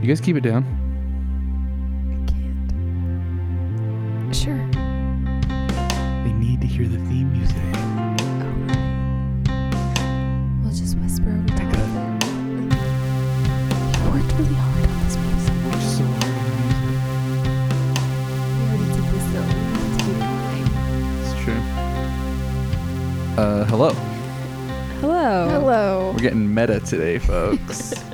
You guys keep it down. I can't. Sure. They need to hear the theme music. We'll just whisper over top Becca. of it. You worked really hard on this music. Worked so hard We already did this though. We need to. It's true. Uh, hello. Hello. Hello. We're getting meta today, folks.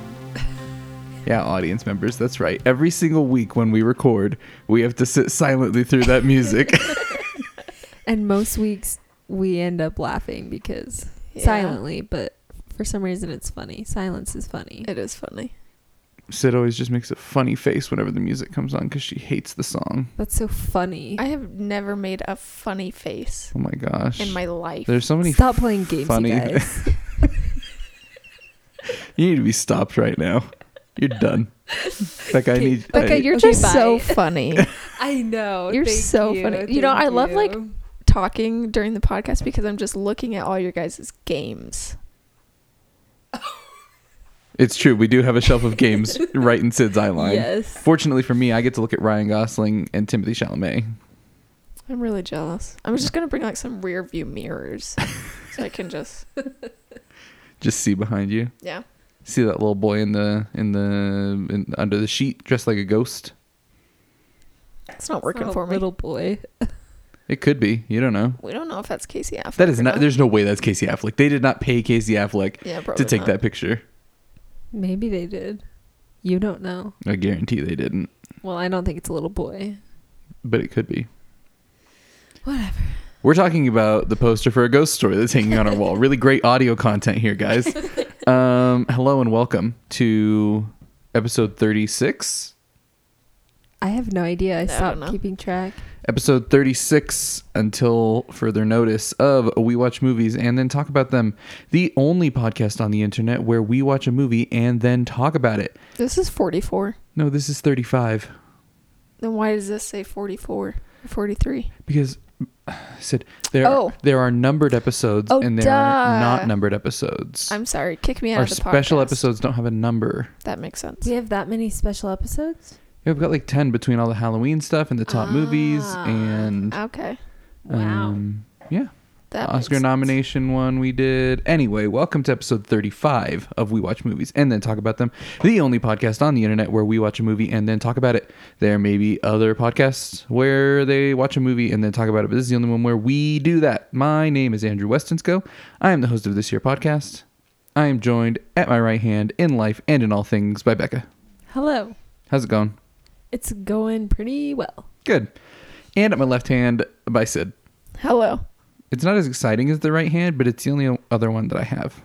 yeah, audience members, that's right. Every single week when we record, we have to sit silently through that music. And most weeks we end up laughing because Yeah. silently, but for some reason it's funny. Silence is funny. It is funny. Sid always just makes a funny face whenever the music comes on because she hates the song. That's so funny. I have never made a funny face Oh my gosh. in my life. There's so many. Stop playing games, funny- you guys. you need to be stopped right now. You're done. Becca, I Okay, need. Becca, I- you're Okay, just so funny I know. You're Thank so you. funny. You know, Thank I love, like, talking during the podcast because I'm just looking at all your guys' games. It's true. We do have a shelf of games right in Sid's eye line. Yes. Fortunately for me, I get to look at Ryan Gosling and Timothée Chalamet. I'm really jealous. I'm just gonna bring like some rear view mirrors so I can just Just see behind you. yeah. See that little boy in the in the in, under the sheet, dressed like a ghost. It's not It's working not a for me. Little boy. It could be. You don't know. We don't know if that's Casey Affleck. That is or not. There's no way that's Casey Affleck. They did not pay Casey Affleck yeah, probably to take not. that picture. Maybe they did. You don't know. I guarantee they didn't. Well, I don't think it's a little boy. But it could be. Whatever. We're talking about the poster for a ghost story that's hanging on our wall. Really great audio content here, guys. Um, hello and welcome to episode 36. I have no idea. I don't stopped know. keeping track. Episode 36 until further notice of We Watch Movies and Then Talk About Them. The only podcast on the internet where we watch a movie and then talk about it. This is 44. No, this is 35. Then why does this say 44 or 43? Because Sid, there Oh. are, there are numbered episodes Oh, and there are not numbered episodes. I'm sorry. Kick me out Our of the special podcast. episodes don't have a number. That makes sense. We have that many special episodes? Yeah, we've got like 10 between all the Halloween stuff and the top movies Ah. and Okay. Wow. um, yeah, That Oscar nomination one we did. Anyway, welcome to episode 35 of We Watch Movies and Then Talk About Them, the only podcast on the internet where we watch a movie and then talk about it. There may be other podcasts where they watch a movie and then talk about it, but this is the only one where we do that. My name is Andrew Westonsko. I am the host of this here podcast. I am joined at my right hand in life and in all things by Becca. Hello. How's it going? It's going pretty well. Good. And at my left hand by Sid. Hello. It's not as exciting as the right hand, but it's the only other one that I have.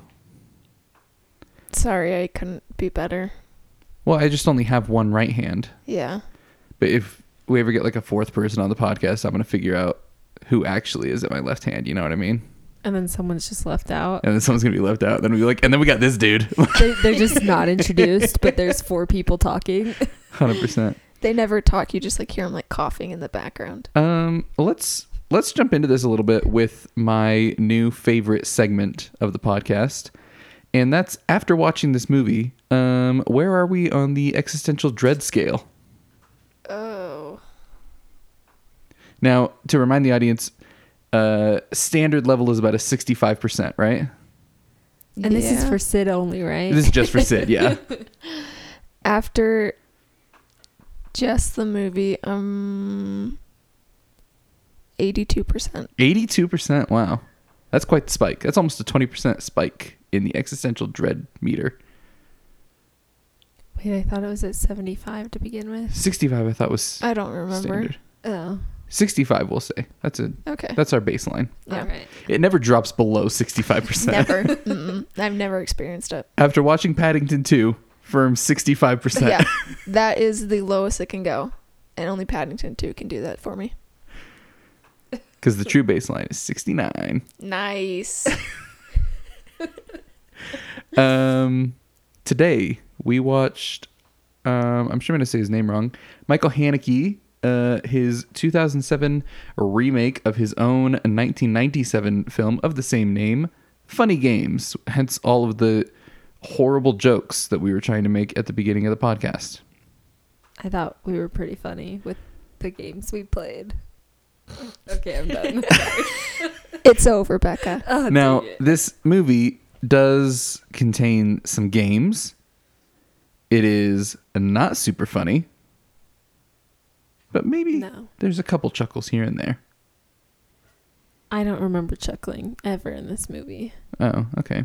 Sorry, I couldn't be better. Well, I just only have one right hand. Yeah. But if we ever get like a fourth person on the podcast, I'm going to figure out who actually is at my left hand. You know what I mean? And then someone's just left out. And then someone's going to be left out. Then we be like, and then we got this dude. they, they're just not introduced, but there's four people talking. 100%. They never talk. You just like hear them like coughing in the background. Um, let's let's jump into this a little bit with my new favorite segment of the podcast. And that's after watching this movie, um, where are we on the existential dread scale? Oh. Now, to remind the audience, uh, standard level is about a 65%, right? And this is for Sid only, right? This is just for Sid, yeah. after just the movie, um, eighty-two percent. 82%. Wow. That's quite the spike. That's almost a 20% spike in the existential dread meter. Wait, I thought it was at 75 to begin with. 65 I thought was I don't remember. standard. Oh, 65 we'll say. That's it. Okay. that's our baseline. Yeah. all right. It never drops below 65%. Never. Mm-mm. I've never experienced it. After watching Paddington 2, firm 65%. Yeah, that is the lowest it can go, and only Paddington Two can do that for me. Cuz the true baseline is 69. Nice. Um, today we watched. Um, I'm sure I'm going to say his name wrong. Michael Haneke, uh, his 2007 remake of his own 1997 film of the same name, Funny Games. Hence all of the horrible jokes that we were trying to make at the beginning of the podcast. I thought we were pretty funny with the games we played. Okay, I'm done. It's over, Becca. oh, now, this movie does contain some games. It is not super funny, but maybe no, there's a couple chuckles here and there. I don't remember chuckling ever in this movie. Oh, okay.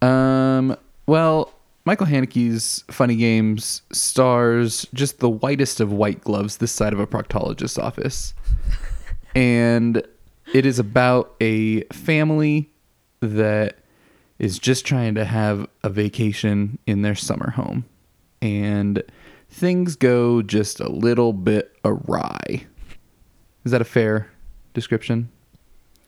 Um, well, Michael Haneke's Funny Games stars just the whitest of white gloves this side of a proctologist's office. and it is about a family that is just trying to have a vacation in their summer home. And things go just a little bit awry. Is that a fair description?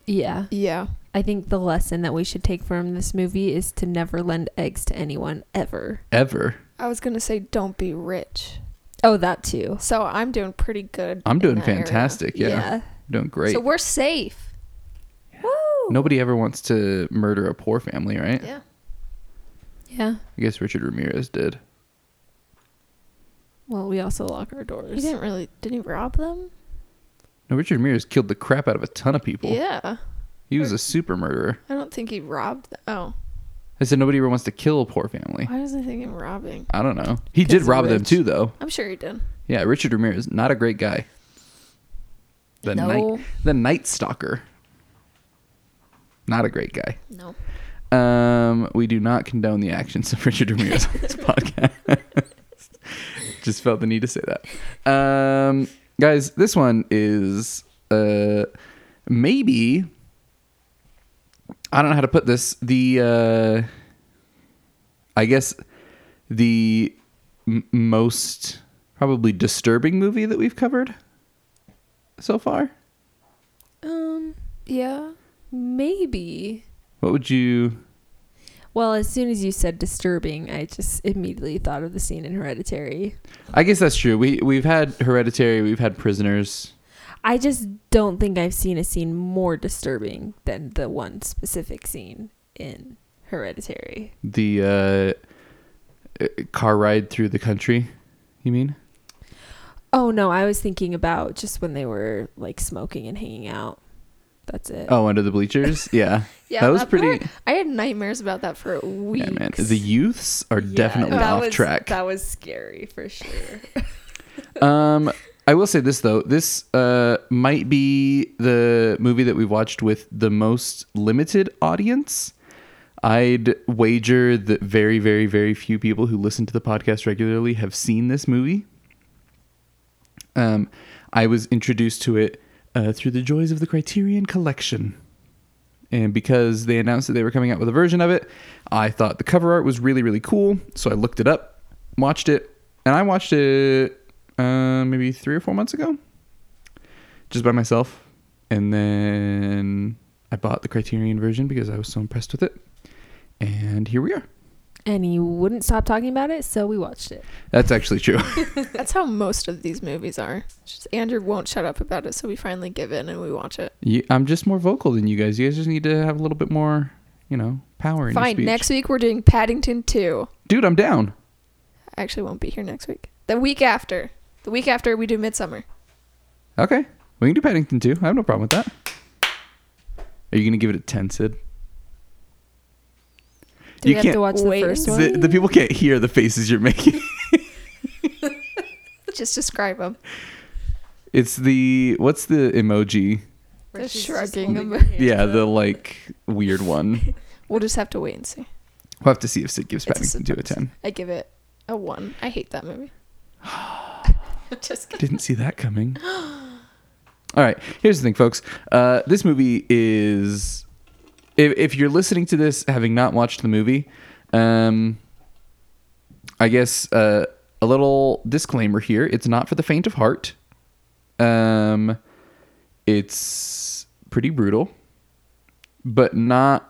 Yeah, Yeah. I think the lesson that we should take from this movie is to never lend eggs to anyone ever. Ever. I was gonna say don't be rich. Oh, that too. So I'm doing pretty good. I'm in doing that area. fantastic. Yeah. Doing great. So we're safe. Woo. Nobody ever wants to murder a poor family, right? Yeah. Yeah. I guess Richard Ramirez did. Well, we also lock our doors. He didn't really. Did he rob them? No, Richard Ramirez killed the crap out of a ton of people. Yeah. He was a super murderer. I don't think he robbed. Them. Oh. I said nobody ever wants to kill a poor family. Why was I thinking robbing? I don't know. He did rob them too, though. I'm sure he did. Yeah, Richard Ramirez, not a great guy. The No. night, the Night Stalker, not a great guy. No. Um, we do not condone the actions of Richard Ramirez on this podcast. Just felt the need to say that. Um, guys, this one is uh maybe I don't know how to put this. The uh I guess the m- most probably disturbing movie that we've covered so far. Um, Yeah. maybe. What would you Well, as soon as you said disturbing, I just immediately thought of the scene in Hereditary. I guess that's true. We we've had Hereditary, we've had Prisoners. I just don't think I've seen a scene more disturbing than the one specific scene in Hereditary. The uh, uh, car ride through the country. You mean? Oh no, I was thinking about just when they were like smoking and hanging out. That's it. Oh, under the bleachers. Yeah, Yeah. that was pretty. part- I had nightmares about that for weeks. Yeah, man. The youths are Yeah, definitely that off was- track. That was scary for sure. Um, I will say this though. This uh might be the movie that we've watched with the most limited audience. I'd wager that very, very, very few people who listen to the podcast regularly have seen this movie. Um, I was introduced to it uh, through the joys of the Criterion Collection. And because they announced that they were coming out with a version of it, I thought the cover art was really, really cool. So I looked it up, watched it, and I watched it uh, maybe three or four months ago, just by myself. And then I bought the Criterion version because I was so impressed with it. And here we are. and he wouldn't stop talking about it, so we watched it. That's actually true. That's how most of these movies are. Just Andrew won't shut up about it, so we finally give in and we watch it. You- I'm just more vocal than you guys. You guys just need to have a little bit more, you know, power in your Fine. Next week we're doing Paddington 2. Dude, I'm down. I actually won't be here next week. The week after. The week after we do Midsummer. Okay. We can do Paddington too. I have no problem with that. Are you going to give it a 10, Sid? Do You we have can't- to watch wait the first one? The, the people can't hear the faces you're making. Just describe them. It's the, what's the emoji? The shrugging. Yeah, the like weird one. We'll just have to wait and see. We'll have to see if Sid gives It's a Paddington 2 a 10. I give it a 1. I hate that movie. just kidding. Didn't see that coming. All right, here's the thing, folks. Uh, this movie is, if, if you're listening to this having not watched the movie, um, I guess uh, a little disclaimer here: it's not for the faint of heart. Um, it's pretty brutal, but not.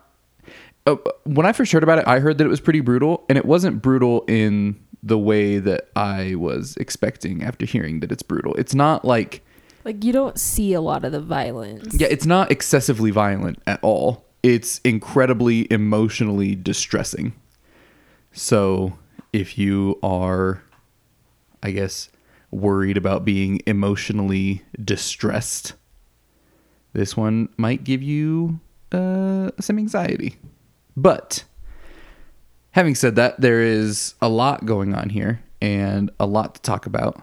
Oh, when I first heard about it, I heard that it was pretty brutal, and it wasn't brutal in the way that I was expecting after hearing that it's brutal. It's not like Like you don't see a lot of the violence. yeah, it's not excessively violent at all. It's incredibly emotionally distressing. So, if you are I guess, worried about being emotionally distressed, this one might give you uh, some anxiety. But having said that, there is a lot going on here and a lot to talk about.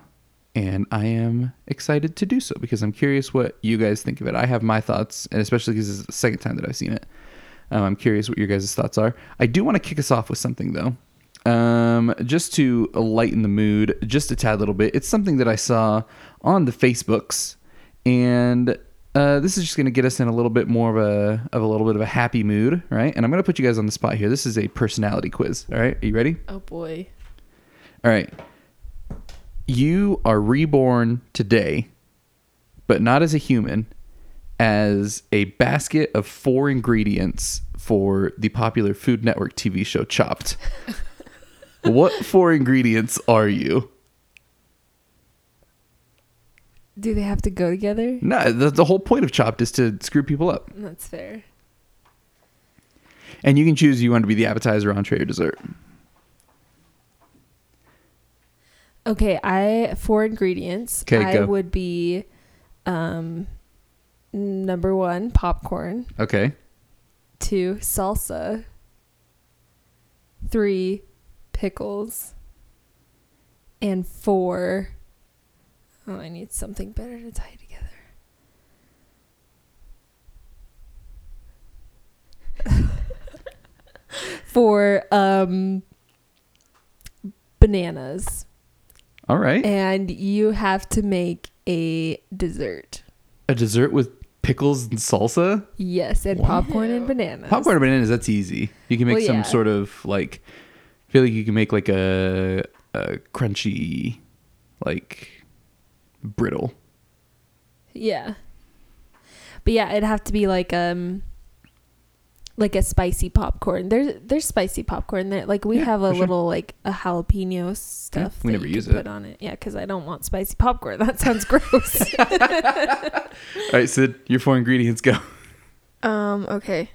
And I am excited to do so because I'm curious what you guys think of it. I have my thoughts, and especially because it's the second time that I've seen it. Um, I'm curious what your guys' thoughts are. I do want to kick us off with something, though. Um, just to lighten the mood, just a tad little bit. It's something that I saw on the Facebooks, and uh, this is just going to get us in a little bit more of a of a little bit of a happy mood, right? And I'm going to put you guys on the spot here. This is a personality quiz. All right, are you ready? Oh boy. All right. You are reborn today, but not as a human, as a basket of four ingredients for the popular Food Network TV show Chopped. what four ingredients are you? Do they have to go together? No, the, the whole point of Chopped is to screw people up. That's fair. And you can choose you want to be the appetizer, entree, or dessert. Okay, I four ingredients. 'Kay, I go. would be um number 1 popcorn, Okay. 2 salsa, 3 pickles, and 4 Oh, I need something better to tie together. for um bananas All right. and you have to make a dessert. A dessert with pickles and salsa? Yes, and popcorn and bananas. Popcorn and bananas, that's easy. You can make Well, some yeah. sort of like I feel like you can make like a a crunchy like brittle. Yeah. But yeah, it'd have to be like um like a spicy popcorn. There's there's spicy popcorn there. Like we Yeah, have a for sure. little like a jalapeno stuff. we never use it. Put on it. Yeah, because I don't want spicy popcorn. That sounds gross. All right, Sid, your four ingredients go. Um. Okay.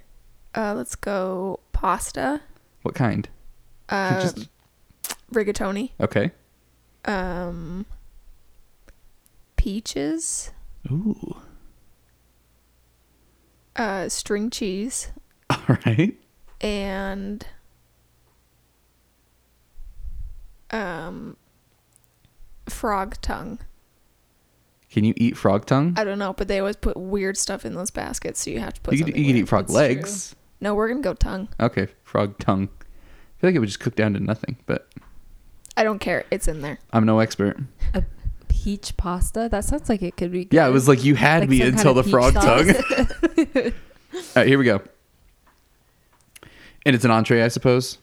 Uh. Let's go. Pasta. What kind? Uh. Just- rigatoni. Okay. Um. Peaches. Ooh. Uh. String cheese. All right. And. Um. Frog tongue. Can you eat frog tongue? I don't know, but they always put weird stuff in those baskets, so you have to put. You can, you can weird. eat frog That's legs. No, we're gonna go tongue. Okay, frog tongue. I feel like it would just cook down to nothing, but I don't care. It's in there. I'm no expert. Peach pasta. That sounds like it could be. Yeah, it was like you had Like me kind until of the frog tongue. All right, here we go. And it's an entree, I suppose.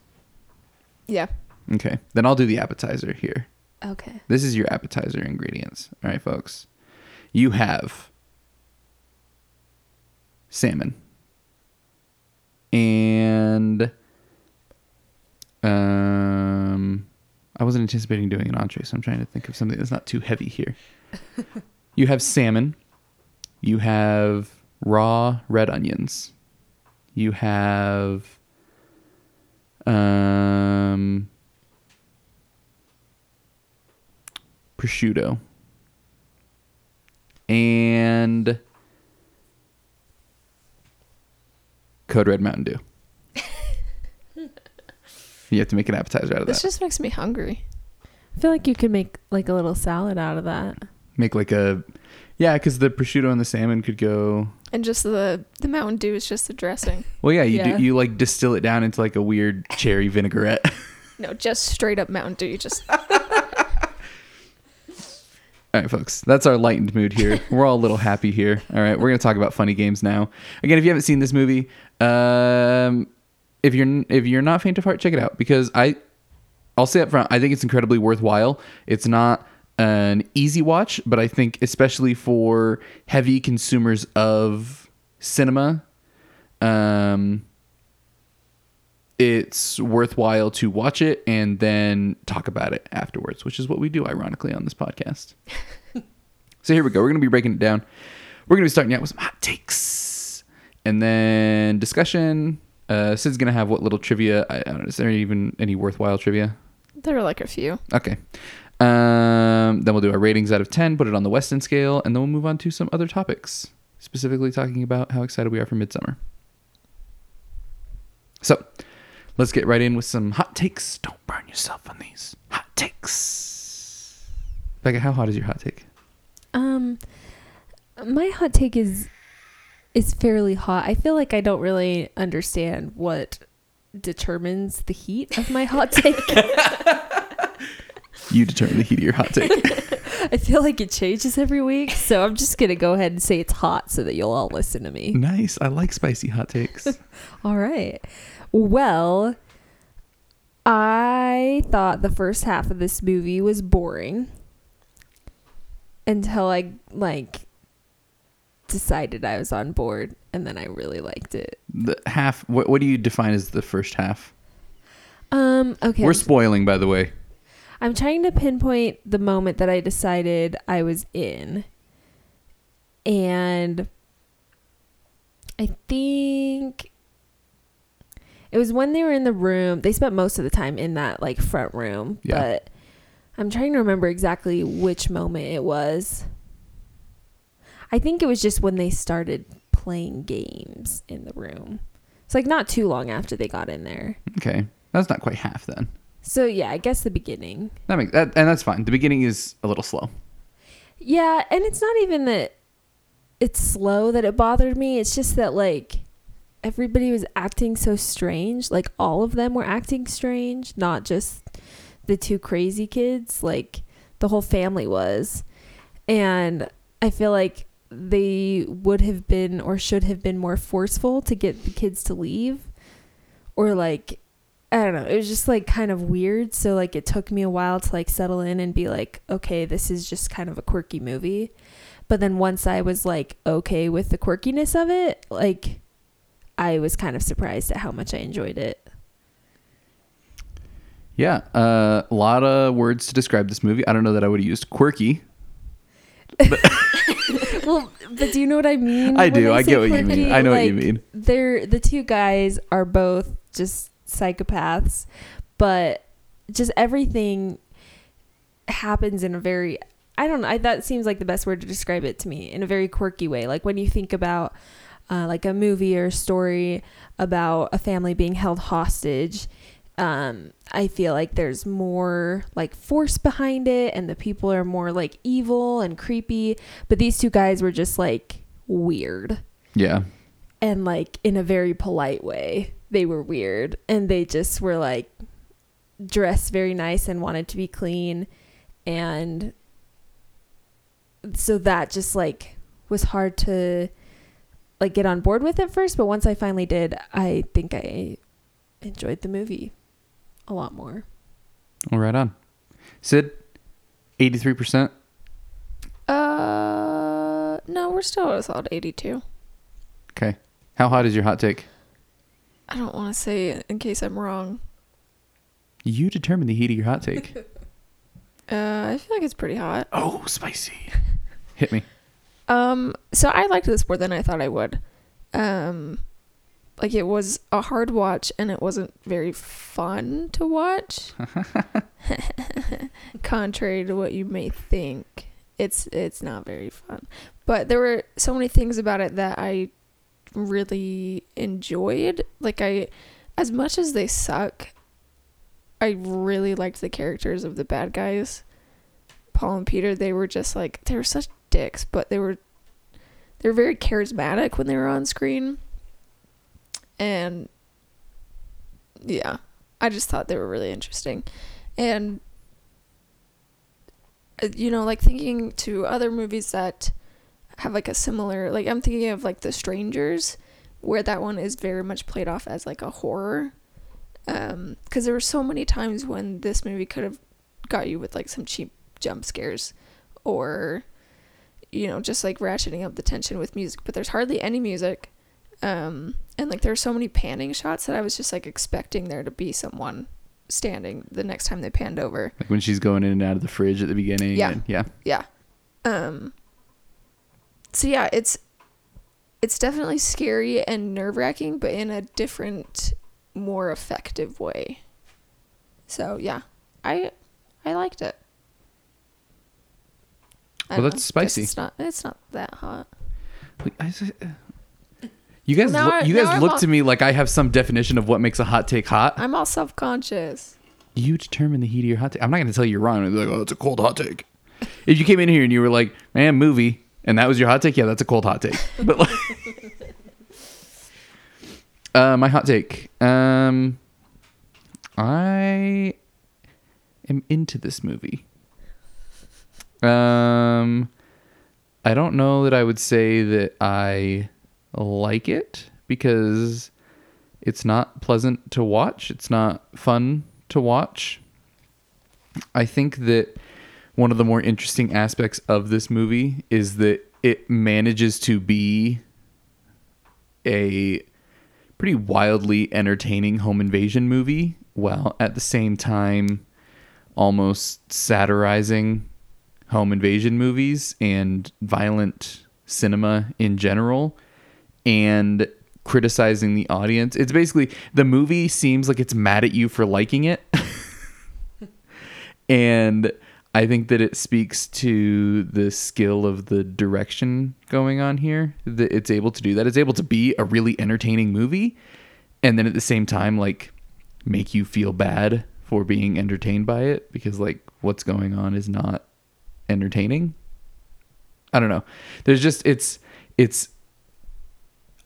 Yeah. Okay, then I'll do the appetizer here. okay. This is your appetizer ingredients. All right, folks. You have salmon and um I wasn't anticipating doing an entree, so I'm trying to think of something that's not too heavy here. you have salmon. You have raw red onions. You have um prosciutto and Code Red Mountain Dew. You have to make an appetizer out of This that. just makes me hungry. I feel like you could make like a little salad out of that. Make like a yeah, because the prosciutto and the salmon could go. And just the the Mountain Dew is just the dressing. Well, yeah, you Yeah. do you like distill it down into like a weird cherry vinaigrette. No, just straight up Mountain Dew. You just All right, folks, that's our lightened mood here. We're all a little happy here. All right, we're gonna talk about funny games now. Again, if you haven't seen this movie, um, if you're if you're not faint of heart, check it out because I, I'll say up front, I think it's incredibly worthwhile. It's not an easy watch, but I think especially for heavy consumers of cinema, um, it's worthwhile to watch it and then talk about it afterwards, which is what we do, ironically, on this podcast. so here we go. We're going to be breaking it down. We're going to be starting out with some hot takes and then discussion. Uh, Sid's going to have what little trivia. I, I don't know. Is there even any worthwhile trivia? there are like a few. Okay. Um, then we'll do our ratings out of 10, put it on the Weston scale, and then we'll move on to some other topics, specifically talking about how excited we are for Midsummer. So, let's get right in with some hot takes. Don't burn yourself on these hot takes. Becca, how hot is your hot take? Um, my hot take is is fairly hot. I feel like I don't really understand what determines the heat of my hot take. You determine the heat of your hot take. I feel like it changes every week, so I'm just gonna go ahead and say it's hot so that you'll all listen to me. nice. I like spicy hot takes. All right. Well, I thought the first half of this movie was boring until I like decided I was on board and then I really liked it. The half. What, what do you define as the first half? Um okay. We're I'm, spoiling, by the way. I'm trying to pinpoint the moment that I decided I was in. And I think it was when they were in the room. They spent most of the time in that like front room, Yeah. but I'm trying to remember exactly which moment it was. I think it was just when they started playing games in the room. It's like not too long after they got in there. Okay, that's not quite half then. So yeah, I guess the beginning. That makes that, and that's fine. The beginning is a little slow. Yeah, and it's not even that it's slow that it bothered me. It's just that like everybody was acting so strange. Like all of them were acting strange, not just the two crazy kids. Like the whole family was. And I feel like they would have been or should have been more forceful to get the kids to leave or like I don't know. It was just like kind of weird. So like it took me a while to like settle in and be like, okay, this is just kind of a quirky movie. But then once I was like okay with the quirkiness of it, like I was kind of surprised at how much I enjoyed it. Yeah, uh, a lot of words to describe this movie. I don't know that I would have used quirky. well, but do you know what I mean? I do. I get what you mean. I know what you mean. They're the two guys are both just psychopaths, but just everything happens in a very I don't know. I, that seems like the best word to describe it to me in a very quirky way. Like when you think about uh, like a movie or a story about a family being held hostage, um, I feel like there's more like force behind it, and the people are more like evil and creepy. But these two guys were just like weird. Yeah, and like in a very polite way. They were weird. And they just were like dressed very nice and wanted to be clean. And so that just like was hard to like get on board with at first, but once I finally did, I think I enjoyed the movie a lot more. well, right on. Sid, eighty-three percent. Uh, no, we're still at about 82. Okay, how hot is your hot take? I don't want to say it in case I'm wrong. You determine the heat of your hot take. Uh, I feel like it's pretty hot. oh, spicy. Hit me. Um, so I liked this more than I thought I would. Um, like it was a hard watch and it wasn't very fun to watch. Contrary to what you may think, it's it's not very fun. But there were so many things about it that I really enjoyed. Like I as much as they suck, I really liked the characters of the bad guys. Paul and Peter, they were just like they were such dicks, but they were they were very charismatic when they were on screen. And yeah, I just thought they were really interesting. And uh, you know, like thinking to other movies that have like a similar like I'm thinking of like The Strangers where that one is very much played off as like a horror um because there were so many times when this movie could have got you with like some cheap jump scares or you know just like ratcheting up the tension with music but there's hardly any music um and like there's so many panning shots that i was just like expecting there to be someone standing the next time they panned over Like when she's going in and out of the fridge at the beginning. Yeah. and- yeah. yeah um so yeah it's it's definitely scary and nerve-wracking but in a different more effective way so yeah i i liked it I Well, that's know. Spicy. It's not. It's not that hot. Wait, I say- You guys, Now look, I- you now guys I'm look all- to me like I have some definition of what makes a hot take hot. I'm all self conscious. you determine the heat of your hot take. I'm not going to tell you you're wrong. Be like, oh, it's a cold hot take. if you came in here and you were like, man, movie, and that was your hot take, yeah, that's a cold hot take. But like, uh, my hot take, um, I am into this movie. Um, I don't know that I would say that I like it because it's not pleasant to watch. It's not fun to watch. I think that one of the more interesting aspects of this movie is that it manages to be a pretty wildly entertaining home invasion movie while at the same time almost satirizing home invasion movies and violent cinema in general and criticizing the audience. It's basically the movie seems like it's mad at you for liking it. and I think that it speaks to the skill of the direction going on here. That it's able to do that. It's able to be a really entertaining movie and then at the same time like make you feel bad for being entertained by it because like what's going on is not entertaining. I don't know. There's just it's it's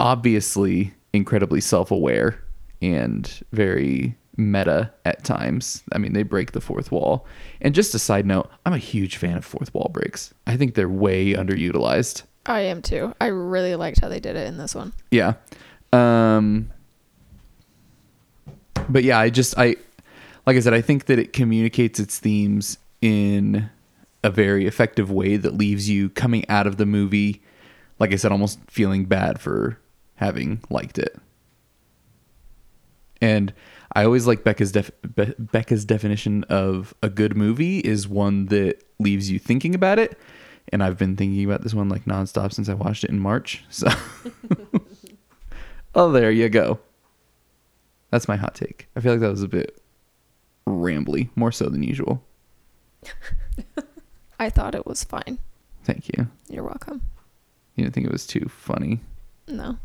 obviously incredibly self-aware and very meta at times. I mean, they break the fourth wall. And just a side note, I'm a huge fan of fourth wall breaks. I think they're way underutilized. I am too. I really liked how they did it in this one. Yeah. Um but yeah, I just I like I said, I think that it communicates its themes in a very effective way that leaves you coming out of the movie like I said almost feeling bad for having liked it. And I always like Becca's def- Be- Becca's definition of a good movie is one that leaves you thinking about it. And I've been thinking about this one like nonstop since I watched it in March. So Oh, there you go. That's my hot take. I feel like that was a bit rambly, more so than usual. I thought it was fine. Thank you. You're welcome. You didn't think it was too funny. No.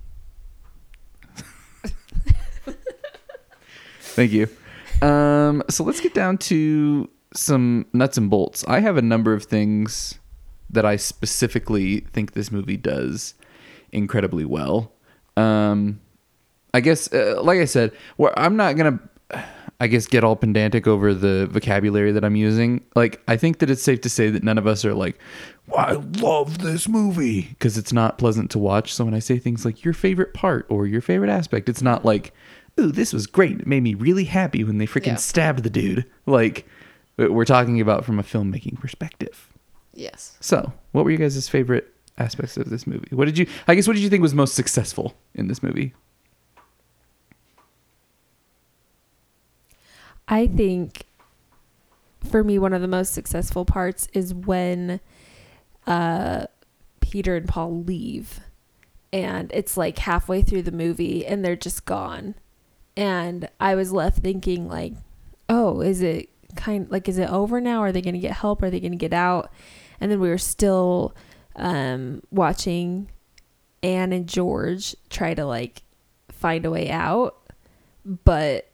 Thank you. Um, so let's get down to some nuts and bolts. I have a number of things that I specifically think this movie does incredibly well. Um, I guess, uh, like I said, I'm not gonna, I guess, get all pedantic over the vocabulary that I'm using. Like, I think that it's safe to say that none of us are like, well, I love this movie because it's not pleasant to watch. So when I say things like your favorite part or your favorite aspect, it's not like, ooh, this was great. It made me really happy when they freaking Yeah. stabbed the dude. Like, we're talking about from a filmmaking perspective. Yes. So, what were you guys' favorite aspects of this movie? What did you, I guess, what did you think was most successful in this movie? I think for me one of the most successful parts is when uh Peter and Paul leave and it's like halfway through the movie and they're just gone. And I was left thinking like, "Oh, is it kind like is it over now? Are they going to get help? Are they going to get out?" And then we were still um watching Anne and George try to like find a way out, but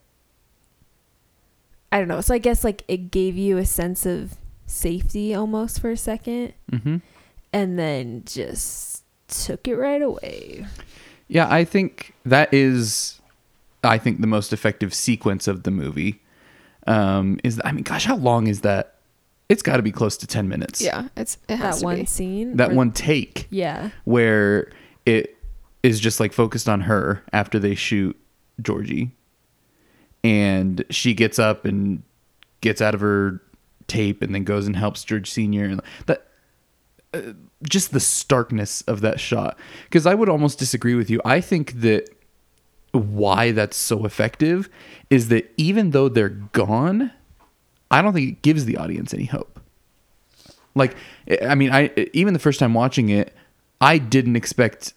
I don't know. So I guess like it gave you a sense of safety almost for a second Mm-hmm. and then just took it right away. Yeah, I think that is, I think the most effective sequence of the movie. Um, is I mean, gosh, how long is that? It's got to be close to ten minutes. Yeah. It's it has That to one be. scene. that or- one take Yeah. where it is just like focused on her after they shoot Georgie, and she gets up and gets out of her tape and then goes and helps George Senior and that uh, just the starkness of that shot because I would almost disagree with you. I think that why that's so effective is that even though they're gone, I don't think it gives the audience any hope. Like, I mean, I even the first time watching it, I didn't expect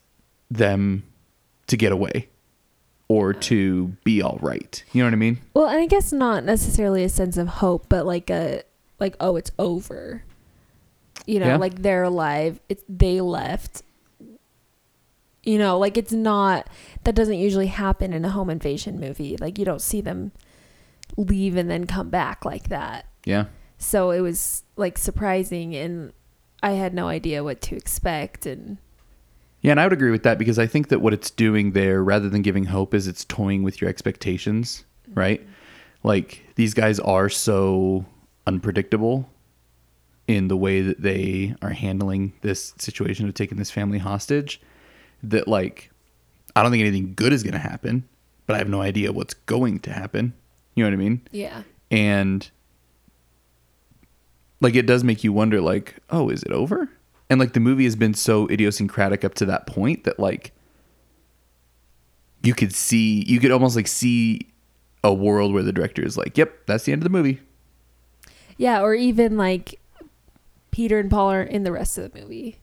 them to get away or to be all right. You know what I mean? Well, and I guess not necessarily a sense of hope, but like a like oh, it's over. You know, Yeah. like they're alive. It's they left. You know, like it's not that doesn't usually happen in a home invasion movie. Like you don't see them leave and then come back like that. Yeah. So it was like surprising and I had no idea what to expect and Yeah, and I would agree with that because I think that what it's doing there, rather than giving hope, is it's toying with your expectations, mm-hmm. right? Like these guys are so unpredictable in the way that they are handling this situation of taking this family hostage that like I don't think anything good is going to happen, but I have no idea what's going to happen. You know what I mean? yeah. and like it does make you wonder like oh is it over and like the movie has been so idiosyncratic up to that point that like you could see you could almost like see a world where the director is like yep that's the end of the movie Yeah, or even like Peter and Paul are in the rest of the movie.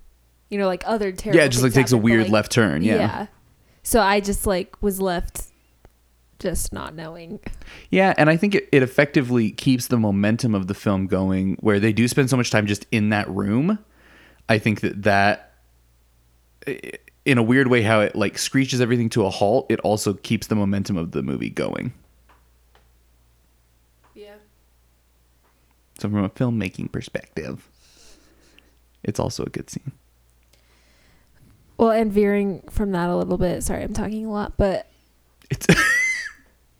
You know, like other terrible. yeah it just like takes a happen, but, weird like, left turn yeah. yeah. So I just like was left just not knowing. Yeah, and I think it, it effectively keeps the momentum of the film going where they do spend so much time just in that room. I think that that in a weird way how it like screeches everything to a halt, it also keeps the momentum of the movie going. Yeah. So from a filmmaking perspective, it's also a good scene. Well, and veering from that a little bit. Sorry, I'm talking a lot, but It's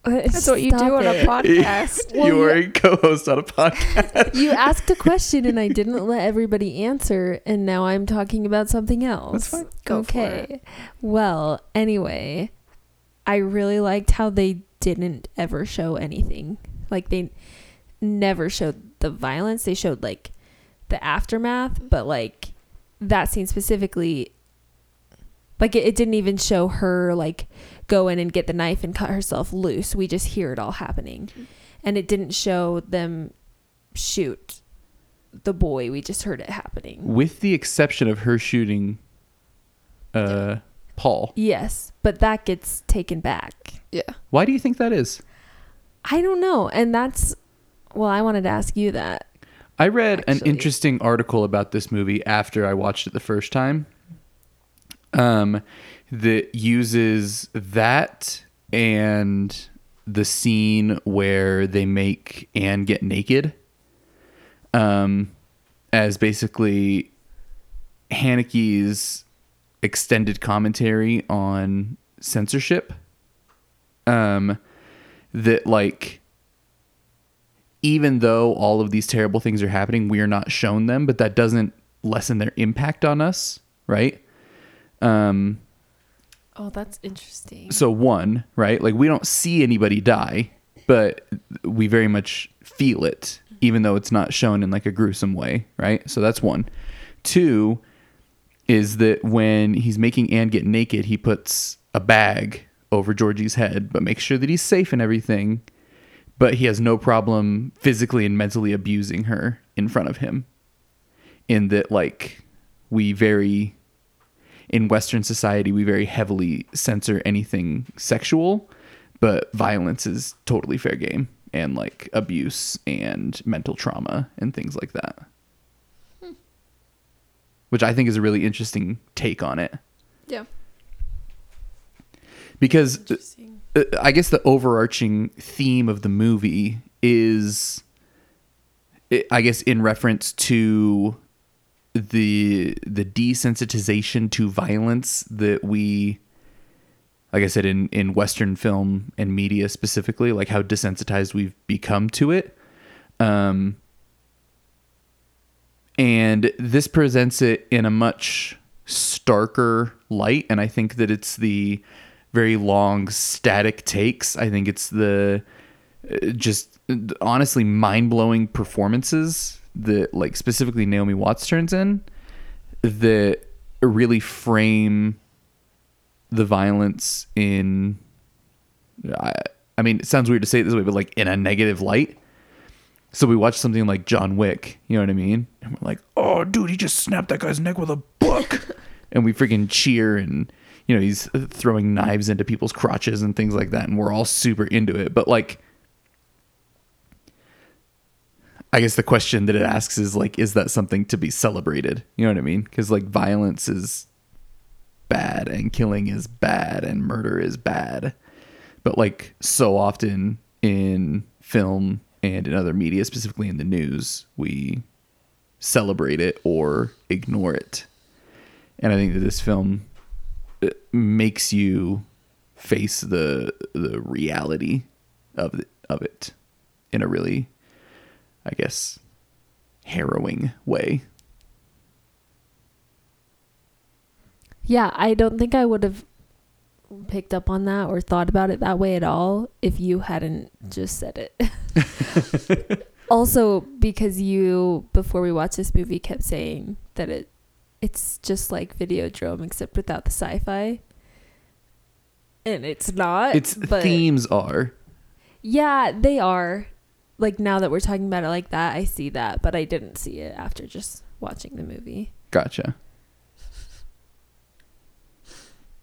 That's what you do Stop on a it. podcast. Well, you are a co-host on a podcast. You asked a question and I didn't let everybody answer, and now I'm talking about something else. That's fine. Go for okay. Well, anyway, I really liked how they didn't ever show anything. Like they never showed the violence. They showed like the aftermath, but like that scene specifically like it, it didn't even show her like go in and get the knife and cut herself loose. We just hear it all happening. And it didn't show them shoot the boy. We just heard it happening. With the exception of her shooting uh Paul. Yes, but that gets taken back. Yeah. Why do you think that is? I don't know. And that's well, I wanted to ask you that. I read an interesting article about this movie after I watched it the first time. Um, that uses that and the scene where they make Anne get naked, um, as basically Haneke's extended commentary on censorship. Um, that like even though all of these terrible things are happening, we are not shown them, but that doesn't lessen their impact on us, right? Um, Oh, that's interesting. so one, right? Like we don't see anybody die, but we very much feel it, even though it's not shown in like a gruesome way, right? So that's one. Two is that when he's making Anne get naked, he puts a bag over Georgie's head, but makes sure that he's safe and everything. But he has no problem physically and mentally abusing her in front of him. In that, like, we very in Western society, we very heavily censor anything sexual, but violence is totally fair game and like abuse and mental trauma and things like that. Which I think is a really interesting take on it Yeah. because uh, I guess the overarching theme of the movie is, I guess, in reference to the the desensitization to violence that we, like I said, in in Western film and media specifically, like how desensitized we've become to it. Um, and this presents it in a much starker light and i think that it's the very long static takes i think it's the uh, just honestly mind-blowing performances that like specifically naomi watts turns in that really frame the violence in I, I mean it sounds weird to say it this way but like in a negative light so we watch something like John Wick, you know what I mean? And we're like, oh, dude, he just snapped that guy's neck with a book. and we freaking cheer and, you know, he's throwing knives into people's crotches and things like that. And we're all super into it. But like, I guess the question that it asks is like, is that something to be celebrated? You know what I mean? Because like violence is bad and killing is bad and murder is bad. But like so often in film and in other media, specifically in the news, we celebrate it or ignore it. And I think that this film uh, makes you face the the reality of it, of it in a really I guess harrowing way. Yeah, I don't think I would have picked up on that or thought about it that way at all if you hadn't just said it. also, because you before we watched this movie kept saying that it it's just like Videodrome except without the sci-fi. And it's not. Its but themes are Yeah, they are. Like now that we're talking about it like that, I see that, but I didn't see it after just watching the movie. Gotcha.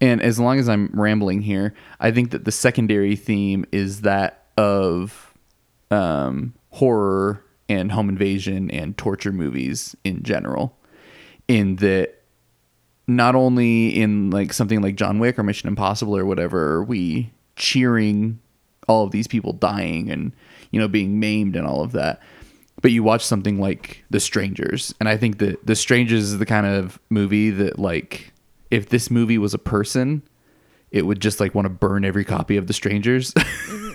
And as long as I'm rambling here, I think that the secondary theme is that of um, horror and home invasion and torture movies in general. In that, not only in like something like John Wick or Mission Impossible or whatever, are we cheering all of these people dying and you know being maimed and all of that but you watch something like The Strangers, and I think that The Strangers is the kind of movie that like if this movie was a person, it would just like want to burn every copy of The Strangers.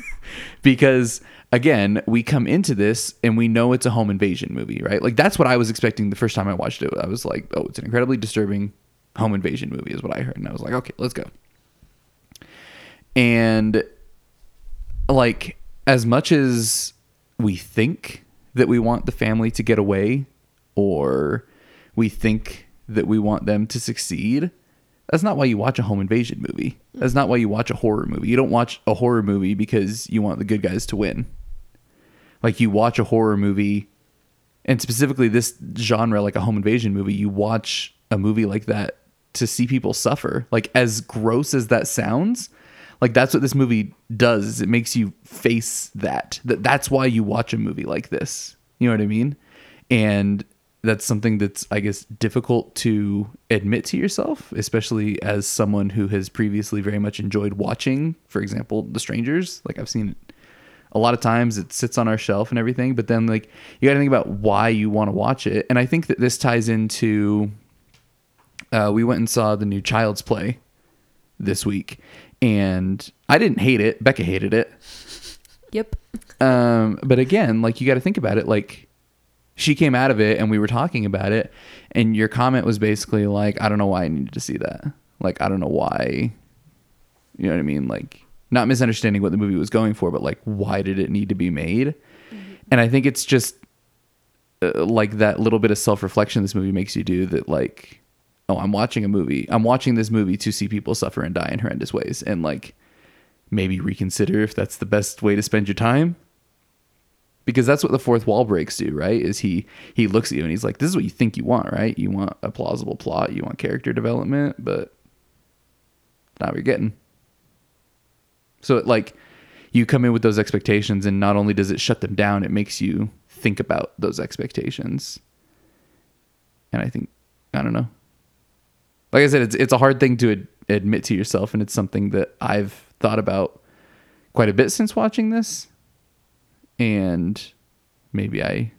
because again, we come into this and we know it's a home invasion movie, right? Like that's what I was expecting the first time I watched it. I was like, "Oh, it's an incredibly disturbing home invasion movie," is what I heard, and I was like, "Okay, let's go." And like as much as we think that we want the family to get away or we think that we want them to succeed that's not why you watch a home invasion movie. That's not why you watch a horror movie. You don't watch a horror movie because you want the good guys to win. Like you watch a horror movie and specifically this genre like a home invasion movie you watch a movie like that to see people suffer. Like as gross as that sounds like that's what this movie does is it makes you face that that that's why you watch a movie like this. You know what i mean? And that's something that's i guess difficult to admit to yourself especially as someone who has previously very much enjoyed watching for example the strangers. Like i've seen it a lot of times it sits on our shelf and everything but then like you got to think about why you want to watch it. And i think that this ties into uh, we went and saw the new child's play this week and i didn't hate it becca hated it Yep. um, but again, like you got to think about it. Like she came out of it, and we were talking about it, and your comment was basically like, "I don't know why I needed to see that. Like, I don't know why." You know what I mean? Like, not misunderstanding what the movie was going for, but like, why did it need to be made? And I think it's just uh, like that little bit of self reflection this movie makes you do. That like, oh, I'm watching a movie. I'm watching this movie to see people suffer and die in horrendous ways, and like maybe reconsider if that's the best way to spend your time. Because that's what the fourth wall breaks do right? Is he he looks at you and he's like this is what you think you want right? You want a plausible plot. You want character development but not what you're getting. So it, like you come in with those expectations and not only does it shut them down it makes you think about those expectations. And i think i don't know like i said it's it's a hard thing to ad- admit to yourself and it's something that i've thought about quite a bit since watching this. And maybe i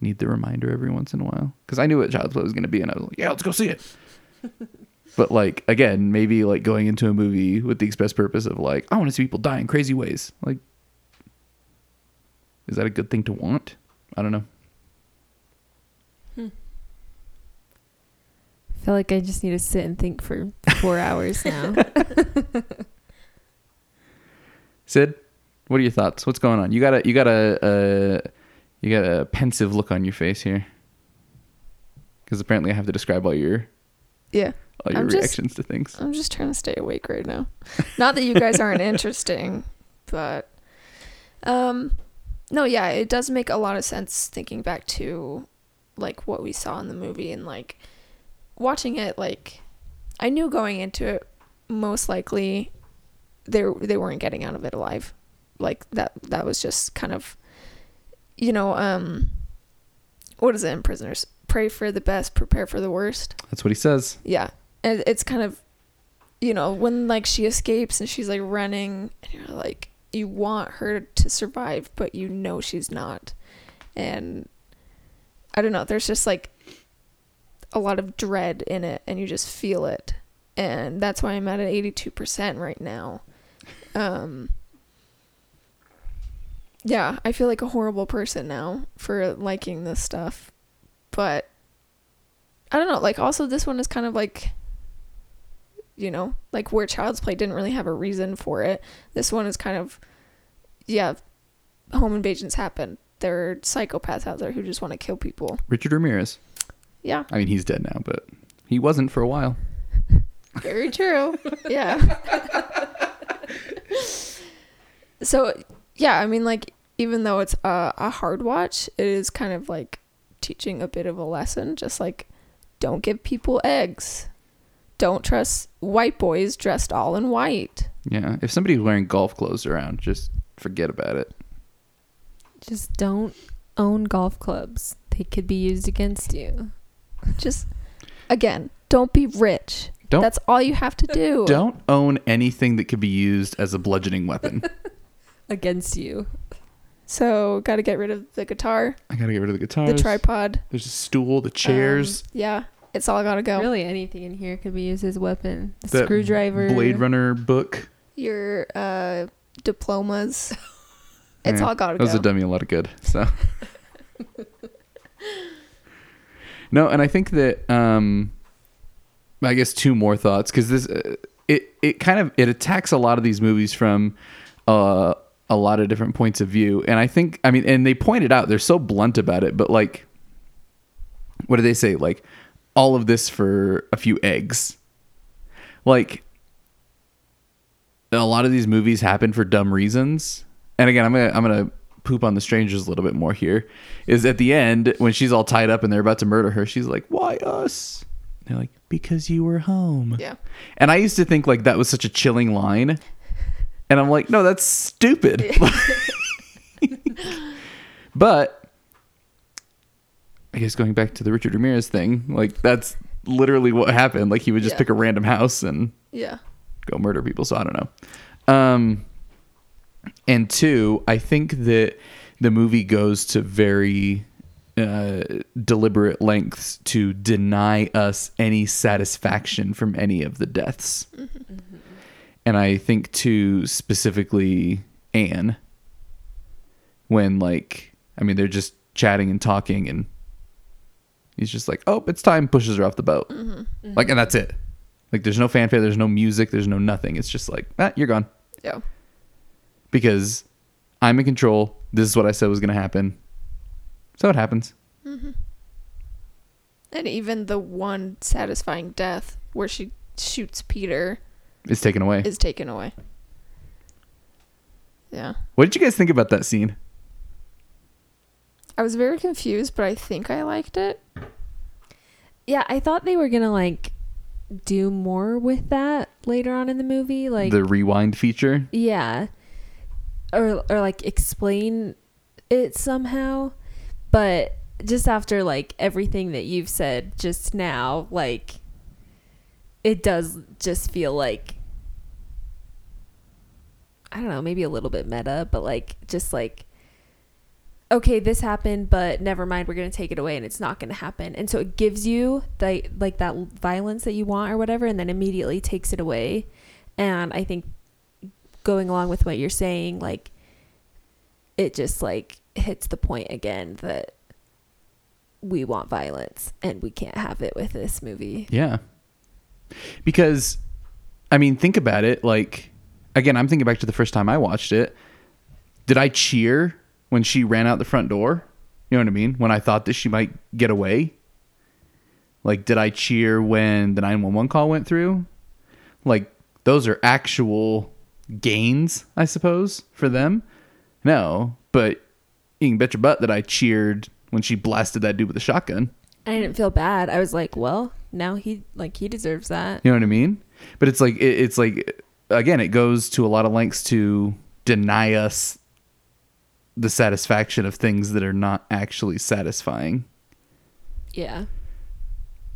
need the reminder every once in a while because i knew what child's play was going to be and i was like yeah let's go see it. But like again maybe like going into a movie with the express purpose of like i want to see people die in crazy ways like is that a good thing to want? I don't know. I feel like I just need to sit and think for four hours now. sid what are your thoughts what's going on you got a you got a, a you got a pensive look on your face here because apparently i have to describe all your Yeah. all your I'm just- reactions to things I'm just trying to stay awake right now. Not that you guys aren't interesting, but um no, yeah, it does make a lot of sense thinking back to like what we saw in the movie and like watching it like I knew going into it most likely they they weren't getting out of it alive. Like that that was just kind of you know, um what is it in prisoners? Pray for the best, prepare for the worst. That's what he says. Yeah. And it's kind of you know, when like she escapes and she's like running and you're like you want her to survive, but you know she's not. And I don't know, there's just like a lot of dread in it and you just feel it. And that's why I'm at an 82% right now. Um Yeah, I feel like a horrible person now for liking this stuff. But I don't know, like also this one is kind of like you know, like where Child's Play didn't really have a reason for it. This one is kind of, yeah, home invasions happen. There are psychopaths out there who just want to kill people. Richard Ramirez. Yeah, I mean, he's dead now, but he wasn't for a while. very true. yeah. so, yeah, I mean, like, even though it's a, a hard watch, it is kind of like teaching a bit of a lesson. Just like, don't give people eggs. Don't trust white boys dressed all in white. Yeah. If somebody's wearing golf clothes around, just forget about it. Just don't own golf clubs. They could be used against you. Just, again, don't be rich. Don't That's all you have to do. don't own anything that could be used as a bludgeoning weapon. Against you. So, got to get rid of the guitar, I gotta get rid of the guitars. the tripod, There's a stool, the chairs, Um, yeah, it's all got to go. Really, anything in here could be used as a weapon. The That screwdriver. Blade Runner book. Your uh, diplomas. It's Yeah, all got to Those go. have done me a lot of good. So. no, and I think that um, I guess two more thoughts because this uh, it it kind of it attacks a lot of these movies from uh, a lot of different points of view, and I think I mean, and they pointed out they're so blunt about it, but like, what do they say? Like, all of this for a few eggs, like. A lot of these movies happen for dumb reasons, and again, I'm gonna I'm gonna poop on the strangers a little bit more here. Is at the end when she's all tied up and they're about to murder her, she's like, "Why us?" And they're like, "Because you were home." yeah. And I used to think like that was such a chilling line, and I'm like, "No, that's stupid." but I guess going back to the Richard Ramirez thing, like that's literally what happened. Like he would just Yeah. pick a random house and Yeah. go murder people. So I don't know. Um, and two, I think that the movie goes to very uh, deliberate lengths to deny us any satisfaction from any of the deaths. And I think to specifically Anne, when like, I mean, they're just chatting and talking, and he's just like, "Oh, it's time," pushes her off the boat, like, and that's it. Like there's no fanfare, there's no music, there's no nothing. It's just like, ah, you're gone. Yeah. Because I'm in control. This is what I said was gonna happen. So it happens. Mm-hmm. And even the one satisfying death where she shoots Peter is taken away. is taken away. Yeah. what did you guys think about that scene? I was very confused, but I think I liked it. Yeah, I thought they were gonna like do more with that later on in the movie. Like, the rewind feature. yeah, or or like explain it somehow. But just after like everything that you've said just now, like it does just feel like I don't know, maybe a little bit meta, but like just like okay, this happened, but never mind, we're gonna take it away and it's not gonna happen. And so it gives you the like that violence that you want or whatever, and then immediately takes it away. And I think going along with what you're saying, like it just like hits the point again that we want violence and we can't have it with this movie. Yeah. Because I mean, think about it, like again, I'm thinking back to the first time I watched it. Did I cheer when she ran out the front door? You know what I mean? When I thought that she might get away? Like did I cheer when the 911 call went through? Like those are actual gains, I suppose, for them. No, but you can bet your butt that I cheered when she blasted that dude with a shotgun. I didn't feel bad. I was like, well, now he like he deserves that. You know what I mean? But it's like it, it's like again, it goes to a lot of lengths to deny us the satisfaction of things that are not actually satisfying. Yeah.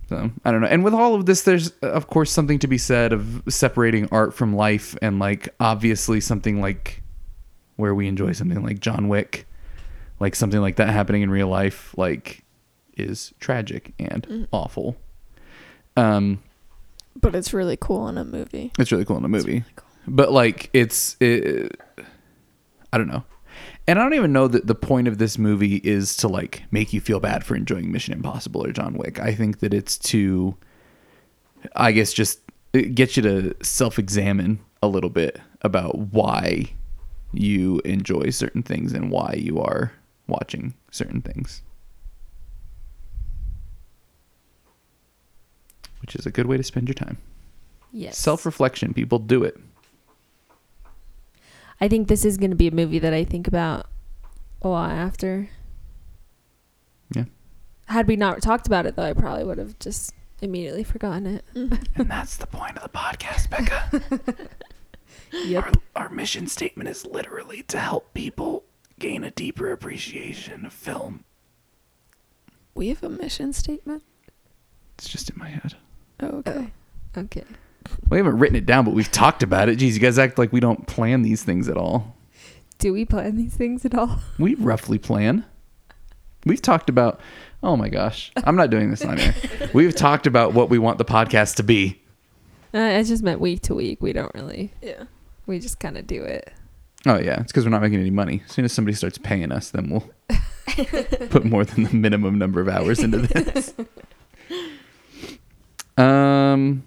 So I don't know. And with all of this, there's of course something to be said of separating art from life, and like obviously something like where we enjoy something like John Wick, like something like that happening in real life, like is tragic and awful. Um, But it's really cool in a movie. it's really cool in a movie, really cool. but like it's it, I don't know. And I don't even know that the point of this movie is to like make you feel bad for enjoying Mission Impossible or John Wick. I think that it's to I guess just uh, get you to self-examine a little bit about why you enjoy certain things and why you are watching certain things. Which is a good way to spend your time. Yes. Self-reflection, people do it. I think this is going to be a movie that I think about a lot after. Yeah. Had we not talked about it, though, I probably would have just immediately forgotten it. Mm-hmm. And that's the point of the podcast, Becca. Yep. Our, our mission statement is literally to help people gain a deeper appreciation of film. We have a mission statement. It's just in my head. Oh, okay. Oh, okay. We haven't written it down, but we've talked about it. Geez, you guys act like we don't plan these things at all. Do we plan these things at all? We roughly plan. We've talked about. Oh my gosh, I'm not doing this on air. We've talked about what we want the podcast to be. Uh, I just meant week to week. We don't really. Yeah. We just kind of do it. Oh yeah, it's because we're not making any money. As soon as somebody starts paying us, then we'll put more than the minimum number of hours into this. um,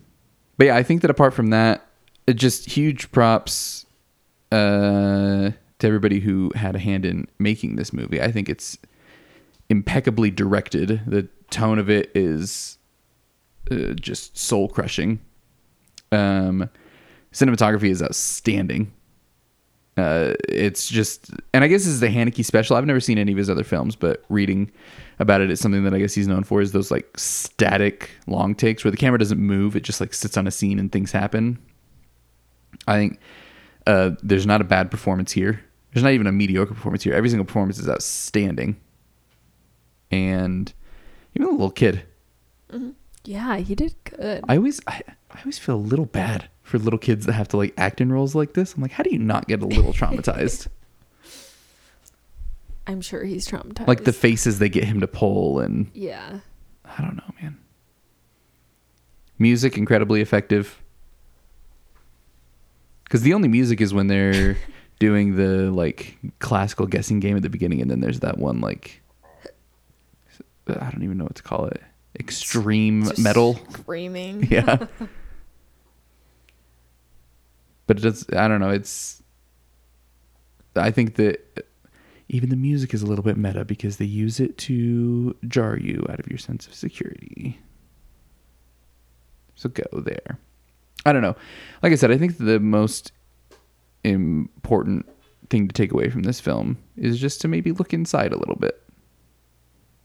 but yeah, I think that apart from that, just huge props uh, to everybody who had a hand in making this movie. I think it's impeccably directed. The tone of it is uh, just soul crushing. Um, cinematography is outstanding. Uh, it's just, and I guess this is a Haneke special. I've never seen any of his other films, but reading about it, it's something that I guess he's known for is those like static long takes where the camera doesn't move; it just like sits on a scene and things happen. I think uh, there's not a bad performance here. There's not even a mediocre performance here. Every single performance is outstanding, and even the little kid. Yeah, he did good. I always, I, I always feel a little bad for little kids that have to like act in roles like this. I'm like, how do you not get a little traumatized? I'm sure he's traumatized. like the faces they get him to pull, and Yeah. I don't know, man. Music incredibly effective. Because the only music is when they're doing the like classical guessing game at the beginning, and then there's that one like I don't even know what to call it. Extreme Just metal. Screaming. yeah. but it does. I don't know. It's. I think that even the music is a little bit meta because they use it to jar you out of your sense of security. So go there. I don't know. Like I said, I think the most important thing to take away from this film is just to maybe look inside a little bit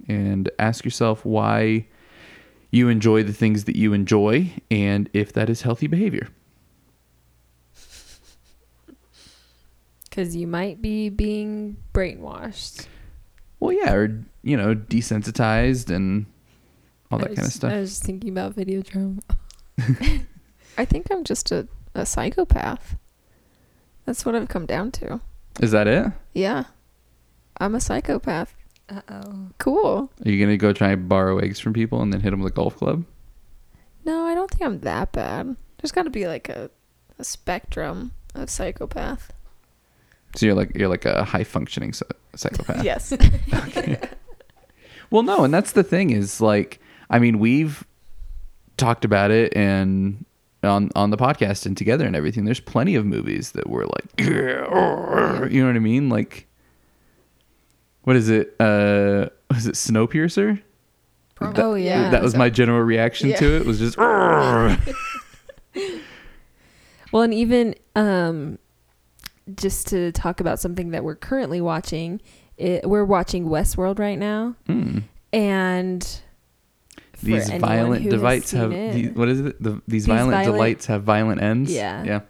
and ask yourself why you enjoy the things that you enjoy and if that is healthy behavior. Because you might be being brainwashed. Well, yeah, or you know, desensitized and all that I kind of stuff. I was just thinking about Videodrome. I think I'm just a, a psychopath. That's what I've come down to. Is that it? Yeah. I'm a psychopath. Uh oh. Cool. Are you gonna go try and borrow eggs from people and then hit them with a golf club? No, I don't think I'm that bad. There's got to be like a, a spectrum of psychopath. So you're like you're like a high functioning psychopath. Yes. Well, no, and that's the thing is like I mean we've talked about it and on on the podcast and together and everything. There's plenty of movies that were like, you know what I mean? Like, what is it? Uh, was it Snowpiercer? Prob- That- Oh, yeah. that was my general reaction Yeah. to it. Was just Well, and even um, just to talk about something that we're currently watching, it, we're watching Westworld right now, Hmm. and these violent delights have it- the- what is it? The, these, These violent, violent- delights have violent ends. Yeah. yeah.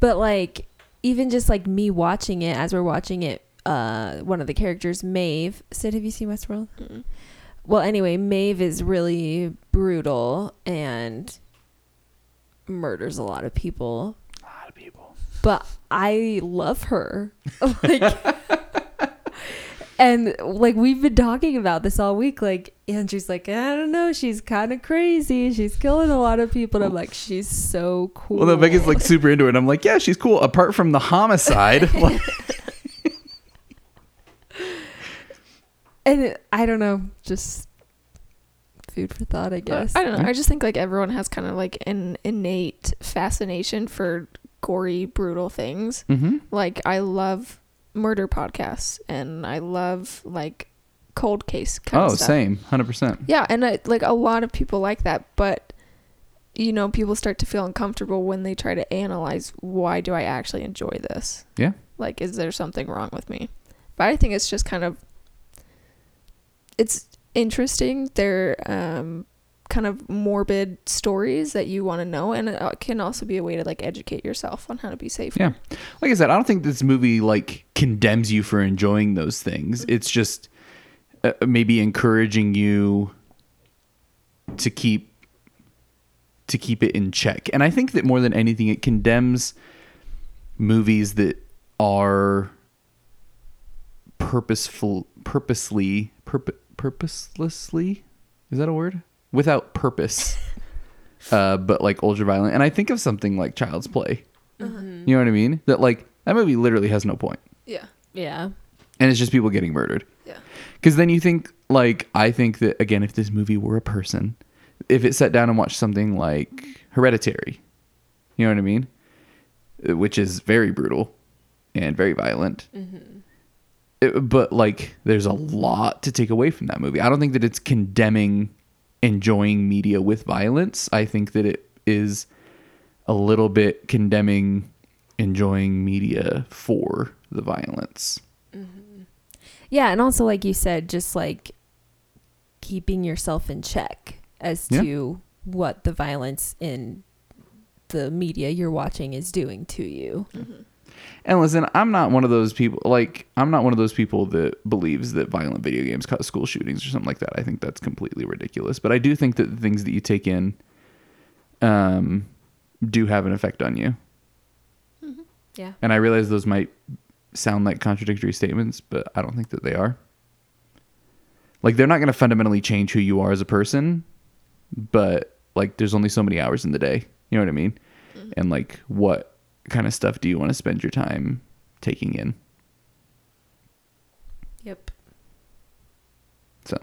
But like even just like me watching it as we're watching it, uh, one of the characters, Maeve, said, "Have you seen Westworld?" Mm. well, anyway, Maeve is really brutal and murders a lot of people, A lot of people. But I love her. like, and like we've been talking about this all week. Like Andrew's like, I don't know, she's kind of crazy. She's killing a lot of people. And I'm like, she's so cool. Well, no, Becca's like super into it. I'm like, yeah, she's cool. Apart from the homicide, like, and it, I don't know, just food for thought, I guess. I don't know. I just think like everyone has kind of like an innate fascination for gory, brutal things. mm-hmm. Like I love murder podcasts and I love like cold case kind oh, same, hundred percent. Yeah, and I, like a lot of people like that, but you know, people start to feel uncomfortable when they try to analyze why do I actually enjoy this? Yeah. Like is there something wrong with me? But I think it's just kind of it's interesting. They're um kind of morbid stories that you want to know and it uh, can also be a way to like educate yourself on how to be safe. Yeah. Like I said, I don't think this movie like condemns you for enjoying those things. It's just uh, maybe encouraging you to keep to keep it in check. And I think that more than anything, it condemns movies that are purposeful, purposely, purpo- purposelessly. Is that a word? Without purpose. uh, but like ultra violent. And I think of something like Child's Play. Mhm. You know what I mean? That like that movie literally has no point, Yeah. Yeah. and it's just people getting murdered. Yeah. Because then you think like I think that again, if this movie were a person, if it sat down and watched something like Hereditary, you know what I mean, Uh, which is very brutal and very violent. It- but like, there's a lot to take away from that movie. I don't think that it's condemning enjoying media with violence. I think that it is a little bit condemning enjoying media for the violence. Mm-hmm. Yeah, and also like you said, just like keeping yourself in check as Yeah. to what the violence in the media you're watching is doing to you. Mm-hmm. And listen, I'm not one of those people. Like, I'm not one of those people that believes that violent video games cause school shootings or something like that. I think that's completely ridiculous. But I do think that the things that you take in, um, do have an effect on you. Yeah. And I realize those might sound like contradictory statements, but I don't think that they are. Like, they're not going to fundamentally change who you are as a person, but like, there's only so many hours in the day. You know what I mean? And like, what kind of stuff do you want to spend your time taking in? Yep. So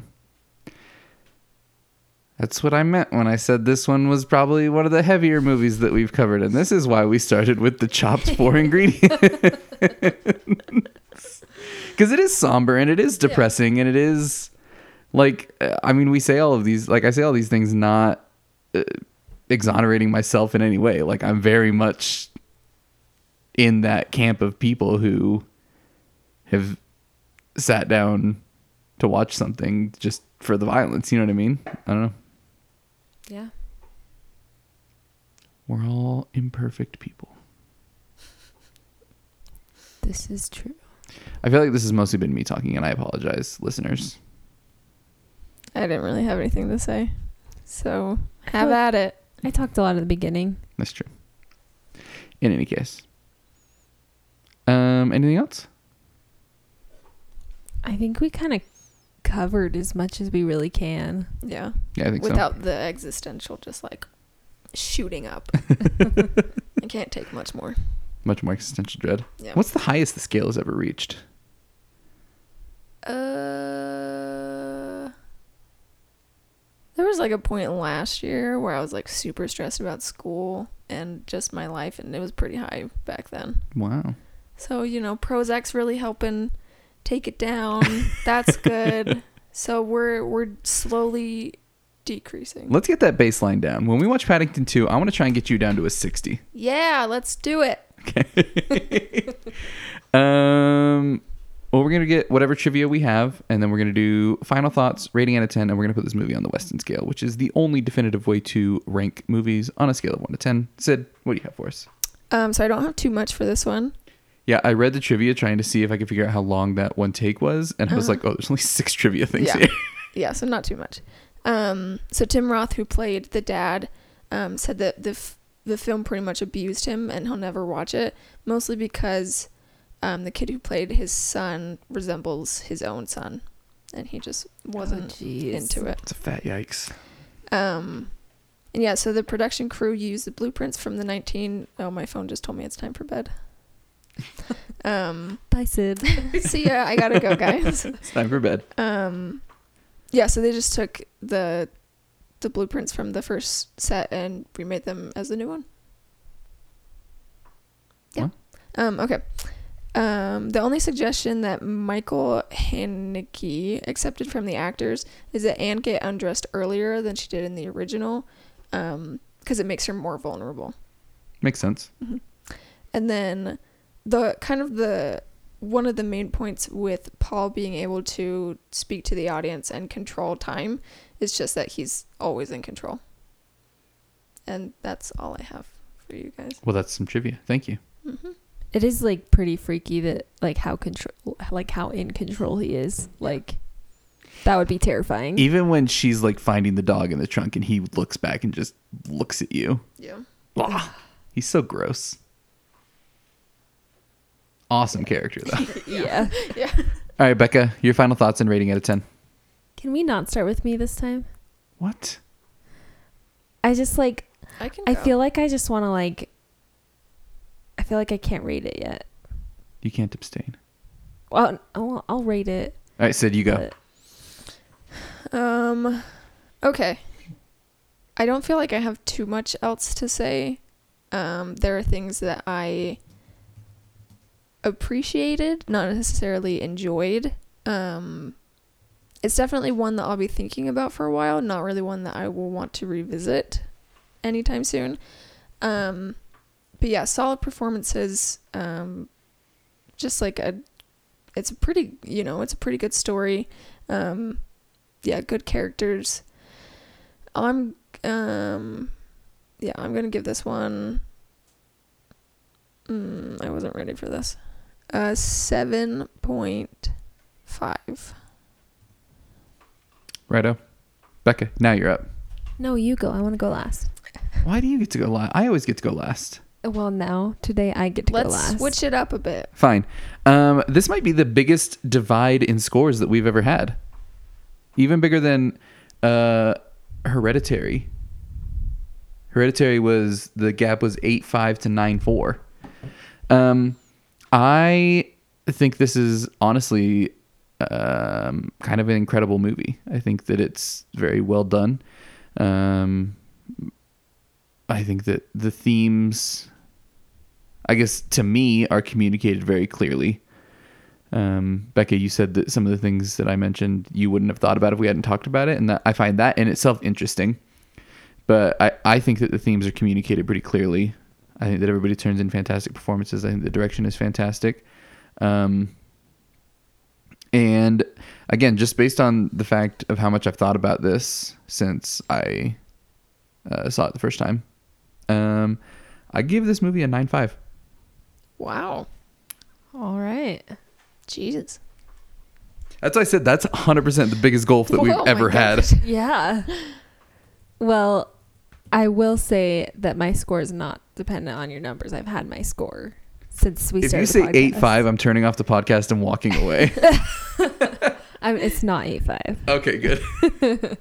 that's what I meant when I said this one was probably one of the heavier movies that we've covered. And this is why we started with the chopped four ingredients. Because it is somber and it is depressing and it is like, I mean, we say all of these, like I say all these things not uh, exonerating myself in any way. Like I'm very much in that camp of people who have sat down to watch something just for the violence. You know what I mean? I don't know. Yeah. We're all imperfect people. This is true. I feel like this has mostly been me talking, and I apologize, listeners. I didn't really have anything to say. So have Well- at it. I talked a lot at the beginning. That's true. In any case, um, anything else? I think we kind of covered as much as we really can. Yeah. Yeah, I think Without the existential just like shooting up. I can't take much more. Much more existential dread. Yeah. What's the highest the scale has ever reached? Uh There was like a point last year where I was like super stressed about school and just my life and it was pretty high back then. Wow. So, you know, Prozac's really helping take it down. That's good. So we're we're slowly decreasing. Let's get that baseline down. When we watch Paddington 2, I want to try and get you down to a 60. Yeah, let's do it. Okay. um, well, we're gonna get whatever trivia we have, and then we're gonna do final thoughts, rating out of ten, and we're gonna put this movie on the Weston scale, which is the only definitive way to rank movies on a scale of one to ten. Sid, what do you have for us? Um so I don't have too much for this one. Yeah, I read the trivia trying to see if I could figure out how long that one take was, and I was Uh-huh. like, oh, there's only six trivia things Yeah. here. yeah, so not too much. Um, so Tim Roth, who played the dad, um, said that the f- the film pretty much abused him, and he'll never watch it, mostly because um, the kid who played his son resembles his own son, and he just wasn't Oh, jeez. into it. It's a fat yikes. Um, and yeah, so the production crew used the blueprints from the 19. Oh, my phone just told me it's time for bed. um, Bye, Sid. see ya. I gotta go, guys. It's time for bed. Um, yeah, so they just took the the blueprints from the first set and remade them as the new one. Yeah. Um, okay. Um, the only suggestion that Michael Haneke accepted from the actors is that Anne get undressed earlier than she did in the original, um, because it makes her more vulnerable. Makes sense. And then the kind of the one of the main points with Paul being able to speak to the audience and control time is just that he's always in control. And that's all I have for you guys. Well, that's some trivia. Thank you. hmm It is like pretty freaky that like how control like how in control he is. Like that would be terrifying. Even when she's like finding the dog in the trunk and he looks back and just looks at you. Yeah. Ugh. He's so gross. Awesome character though. yeah. Yeah. All right, Becca, your final thoughts and rating out of 10. Can we not start with me this time? What? I just like I can I go. feel like I just want to like I feel like I can't rate it yet. You can't abstain. Well, I'll, I'll rate it. All right, Sid, you go. but- Um okay. I don't feel like I have too much else to say. Um there are things that I appreciated, not necessarily enjoyed. Um it's definitely one that I'll be thinking about for a while, not really one that I will want to revisit anytime soon. Um but yeah, solid performances um just like a it's a pretty, you know, it's a pretty good story. Um yeah, good characters. I'm um yeah, I'm to give this one mm, I wasn't ready for this. Uh 7.5. Righto. Becca, now you're up. No, you go. I want to go last. Why do you get to go last? I always get to go last. Well, now today I get to Let's go last. switch it up a bit. Fine. Um, this might be the biggest divide in scores that we've ever had. Even bigger than uh, Hereditary. Hereditary was the gap was eight five to nine four. Um, I think this is honestly um, kind of an incredible movie. I think that it's very well done. Um, I think that the themes, I guess, to me, are communicated very clearly. Um, Becca, you said that some of the things that I mentioned you wouldn't have thought about if we hadn't talked about it, and that I find that in itself interesting. But I, I think that the themes are communicated pretty clearly. I think that everybody turns in fantastic performances. I think the direction is fantastic. Um, and again, just based on the fact of how much I've thought about this since I uh, saw it the first time, um, I give this movie a nine five. Wow. All right. Jesus. That's why I said that's 100% the biggest gulf that we've Oh ever had. Yeah. Well, I will say that my score is not dependent on your numbers. I've had my score since we If started. you say 8 5, I'm turning off the podcast and walking away. I'm, it's not eight five. okay, good.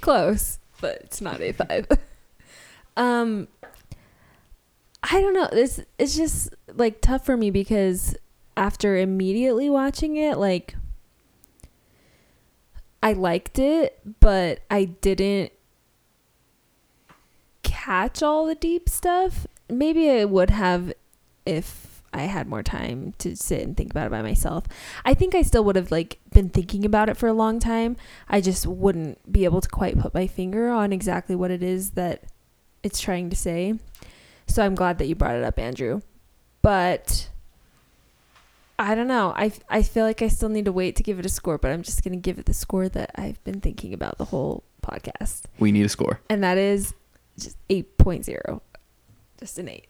Close, but it's not eight five. um, I don't know. This it's just like tough for me because after immediately watching it, like I liked it, but I didn't catch all the deep stuff. Maybe I would have if I had more time to sit and think about it by myself. I think I still would have like been thinking about it for a long time. I just wouldn't be able to quite put my finger on exactly what it is that it's trying to say. So I'm glad that you brought it up, Andrew. But I don't know. I, I feel like I still need to wait to give it a score, but I'm just going to give it the score that I've been thinking about the whole podcast. We need a score. And that is just 8.0. Just an 8.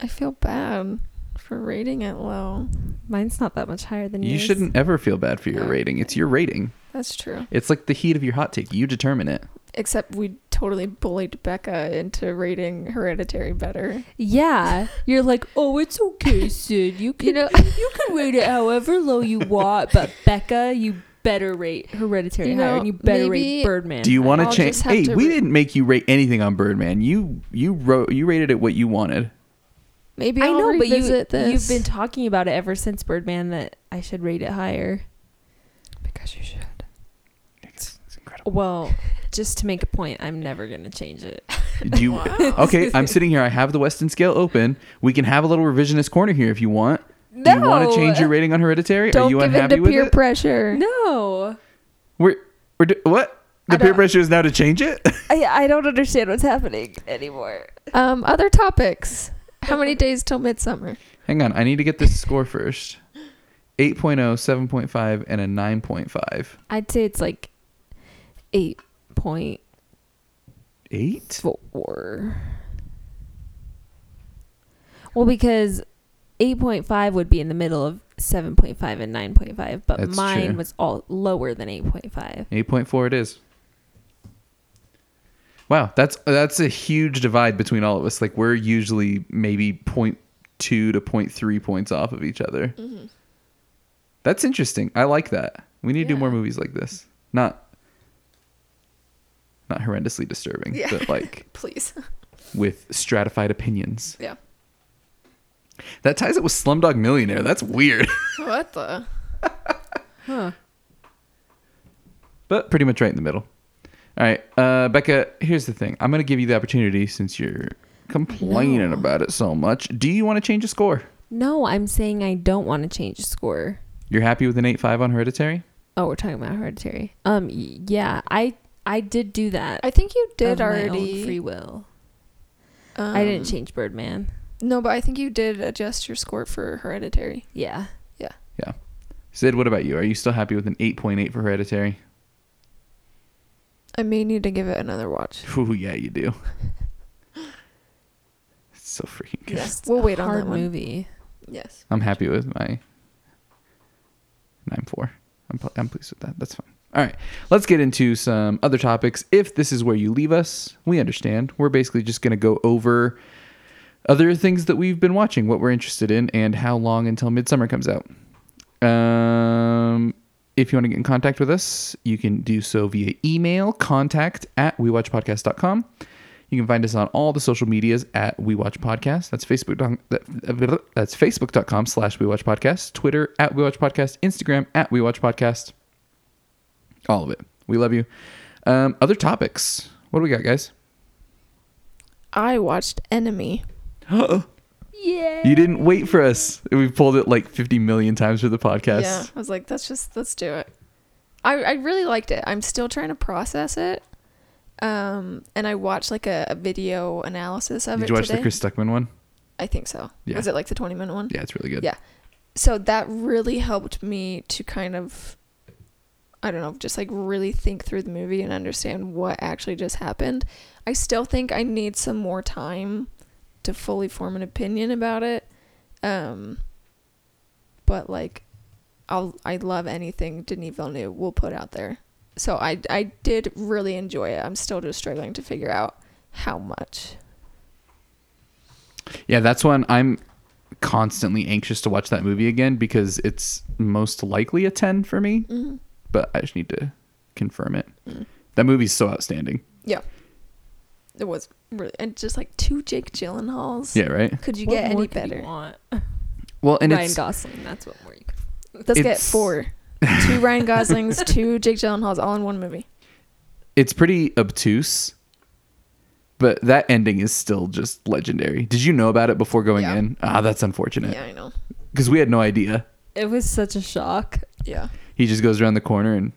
I feel bad for rating it low. Mine's not that much higher than yours. You yours. shouldn't ever feel bad for your Oh. rating. It's your rating. That's true. It's like the heat of your hot take. You determine it. Except we totally bullied Becca into rating Hereditary better. Yeah, you're like, oh, it's okay, Sid. You can, You know- you can rate it however low you want, but Becca, you better rate Hereditary You higher, know, and you better maybe- rate Birdman. Do you want to I'll change? Hey, to we re- didn't make you rate anything on Birdman. You you wrote you rated it what you wanted. Maybe I I'll know, but you this. you've been talking about it ever since Birdman that I should rate it higher. because you should. It's, it's incredible. Well, just to make a point, I'm never gonna change it. Do you? Okay, I'm sitting here. I have the Weston scale open. We can have a little revisionist corner here if you want. Do you want to change your rating on Hereditary? Are Don't you give in unhappy to with peer it? pressure. No, We're we're do- what? The I peer don't- pressure is now to change it. I I don't understand what's happening anymore. Um, other topics. How many days till midsummer? Hang on, I need to get this score first. 8.0, 7.5, and a 9.5. I'd say it's like eight point Eight? four. Well, because eight point five would be in the middle of seven point five and nine point five, but That's mine true. was all lower than eight point five. 8.4 it is. Wow, that's that's a huge divide between all of us. Like we're usually maybe 0.2 to 0.3 points off of each other. Mm-hmm. That's interesting. I like that. We need to do more movies like this. Not not horrendously disturbing, Yeah. but like Please. with stratified opinions. Yeah. That ties it with Slumdog Millionaire. That's weird. What the? Huh. but pretty much right in the middle. All right, uh, Becca. Here's the thing. I'm gonna give you the opportunity since you're complaining No. about it so much. Do you want to change a score? No, I'm saying I don't want to change the score. You're happy with an eight five on Hereditary? Oh, we're talking about hereditary. Um, yeah, I I did do that. I think you did of my own already. free will. Um, I didn't change Birdman. No, but I think you did adjust your score for Hereditary. Yeah. Yeah. Yeah. Sid, what about you? Are you still happy with an eight point eight for Hereditary? I may need to give it another watch. Ooh, yeah, you do. It's so freaking good. Yes, we'll wait on Hard that one. movie. Yes. I'm happy with my nine four. I'm pl- I'm pleased with that. That's fine. All right, let's get into some other topics. If this is where you leave us, we understand. We're basically just going to go over other things that we've been watching, what we're interested in, and how long until Midsummer comes out. Um, if you want to get in contact with us, you can do so via email, contact at wewatchpodcast.com. You can find us on all the social medias at We Watch Podcast. That's Facebook. that- That's Facebook.com slash We Watch Podcast. Twitter at We Watch Podcast. Instagram at We Watch Podcast. All of it. We love you. Um, other topics. What do we got, guys? I watched Enemy. You Yeah. didn't wait for us. We've pulled it like 50 million times for the podcast. Yeah, I was like, let's just let's do it. I I really liked it. I'm still trying to process it. Um, and I watched like a, a video analysis of Did it Did you watch today. the Chris Stuckman one? I think so. Yeah. Was it like the 20 minute one? Yeah, it's really good. Yeah. So that really helped me to kind of I don't know, just like really think through the movie and understand what actually just happened. I still think I need some more time to fully form an opinion about it. Um but like I'll I love anything Denis Villeneuve will put out there. So I I did really enjoy it. I'm still just struggling to figure out how much. Yeah, that's one I'm constantly anxious to watch that movie again because it's most likely a 10 for me, Mm-hmm. but I just need to confirm it. Mm. That movie's so outstanding. Yeah. It was really and just like two Jake Gyllenhaals. Yeah, right? Could you What get more any could you better? want? Well, and Ryan it's Gosling. That's what more you could. Let's get four. two Ryan Goslings, two Jake Gyllenhaals, all in one movie. it's pretty obtuse, but that ending is still just legendary. Did you know about it before going Yeah. in? Ah, that's unfortunate Yeah, I know. because we had no idea. It was such a shock. Yeah. He just goes around the corner and,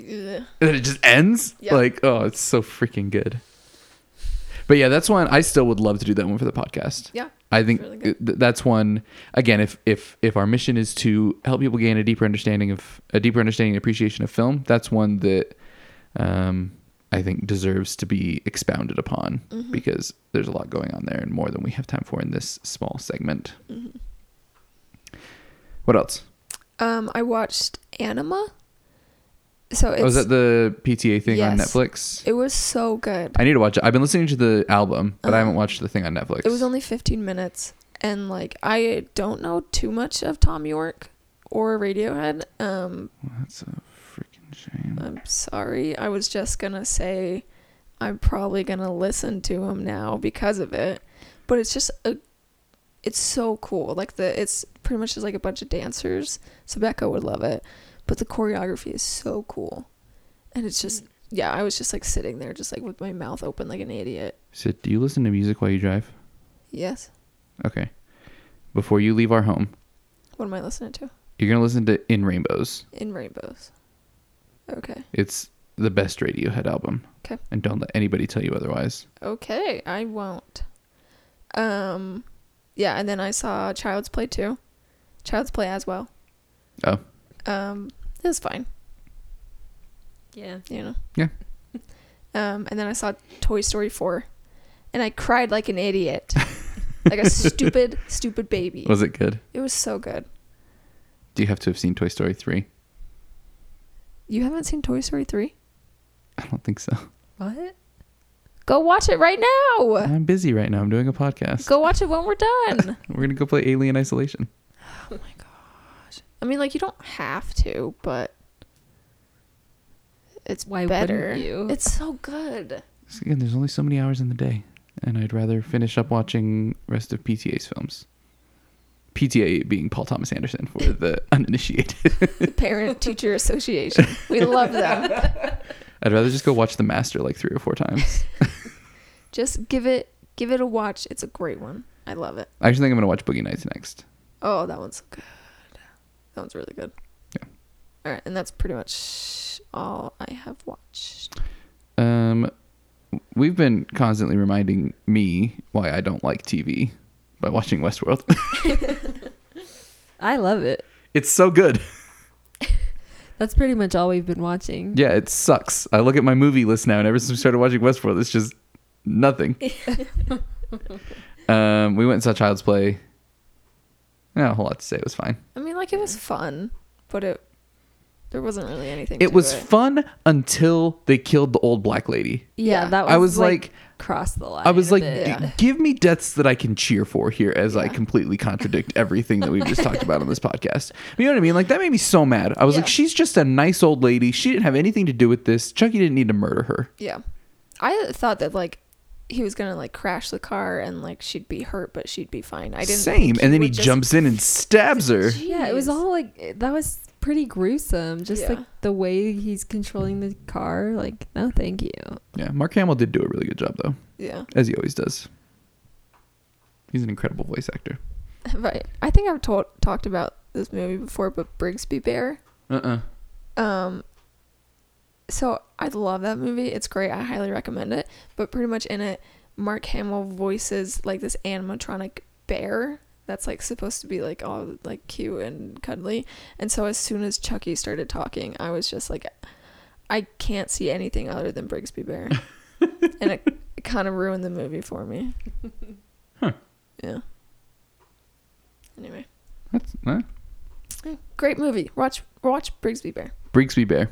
and then it just ends. Yeah. Like, oh, it's so freaking good. But yeah, that's one I still would love to do that one for the podcast. Yeah. I think really th- that's one again if if if our mission is to help people gain a deeper understanding of a deeper understanding and appreciation of film, that's one that um I think deserves to be expounded upon Mm-hmm. because there's a lot going on there and more than we have time for in this small segment. Mm-hmm. What else? Um, I watched Anima. So it's Oh, was that the PTA thing on Netflix? it was so good. I need to watch it. I've been listening to the album, but I Uh, haven't watched the thing on Netflix. It was only 15 minutes and like I don't know too much of Thom Yorke or Radiohead. Um That's a freaking shame. I'm sorry. I was just going to say I'm probably going to listen to him now because of it. But it's just a it's so cool. Like the it's pretty much just like a bunch of dancers. So Becca would love it. But the choreography is so cool. And it's just yeah, I was just like sitting there just like with my mouth open like an idiot. So, do you listen to music while you drive? Yes. Okay. Before you leave our home, What am I listening to? you're gonna listen to In Rainbows. In Rainbows. Okay. It's the best Radiohead album. 'Kay. And don't let anybody tell you otherwise. Okay, I won't. Um, yeah, and then I saw Child's Play too. Child's Play as well. Oh. Um, it was fine, Yeah. you know. Yeah. Um, and then I saw Toy Story four, and I cried like an idiot, like a stupid, stupid baby. Was it good? It was so good. Do you have to have seen Toy Story 3? You haven't seen Toy Story three? I don't think so. What? Go watch it right now. I'm busy right now. I'm doing a podcast. Go watch it when we're done. We're gonna go play Alien Isolation. I mean, like you don't have to, but it's Why better. you? It's so good. So again, there's only so many hours in the day, and I'd rather finish up watching rest of PTA's films. PTA being Paul Thomas Anderson for the uninitiated. The Parent Teacher Association. We love them. I'd rather just go watch The Master like three or four times. Just give it give it a watch. It's a great one. I love it. I actually think I'm gonna watch Boogie Nights next. Oh, that one's good. That one's really good. Yeah. All right, and that's pretty much all I have watched. Um, we've been constantly reminding me why I don't like TV by watching Westworld. I love it. it's so good. That's pretty much all we've been watching. Yeah, it sucks. I look at my movie list now, and ever since we started watching Westworld, it's just nothing. um, we went and saw Child's Play. Not a whole lot to say. It was fine. I mean, like it was fun, but it there wasn't really anything. It to was it. fun until they killed the old black lady. Yeah, Yeah. that was I was like, cross the line. I was like. Yeah. give me deaths that I can cheer for here as I completely contradict everything that we've just talked about on this podcast. You know what I mean? Like that made me so mad. I was like, she's just a nice old lady. She didn't have anything to do with this. Chucky didn't need to murder her. Yeah. I thought that like he was gonna like crash the car and like she'd be hurt, but she'd be fine. I didn't. Same. And then he just- jumps in and stabs her. yeah, it was all like that was pretty gruesome. Just Yeah. like the way he's controlling the car. Like, no, thank you. Yeah, Mark Hamill did do a really good job though, Yeah. as he always does. He's an incredible voice actor. Right. I think I've told talked about this movie before, but Brigsby Bear. Uh uh Um. So I love that movie. It's great. I highly recommend it. But pretty much in it, Mark Hamill voices like this animatronic bear that's like supposed to be like all like cute and cuddly. And so as soon as Chucky started talking, I was just like, I can't see anything other than Brigsby Bear, and it, it kind of ruined the movie for me. Huh. Yeah. Anyway, That's uh, great movie. Watch watch Brigsby Bear. Brigsby Bear.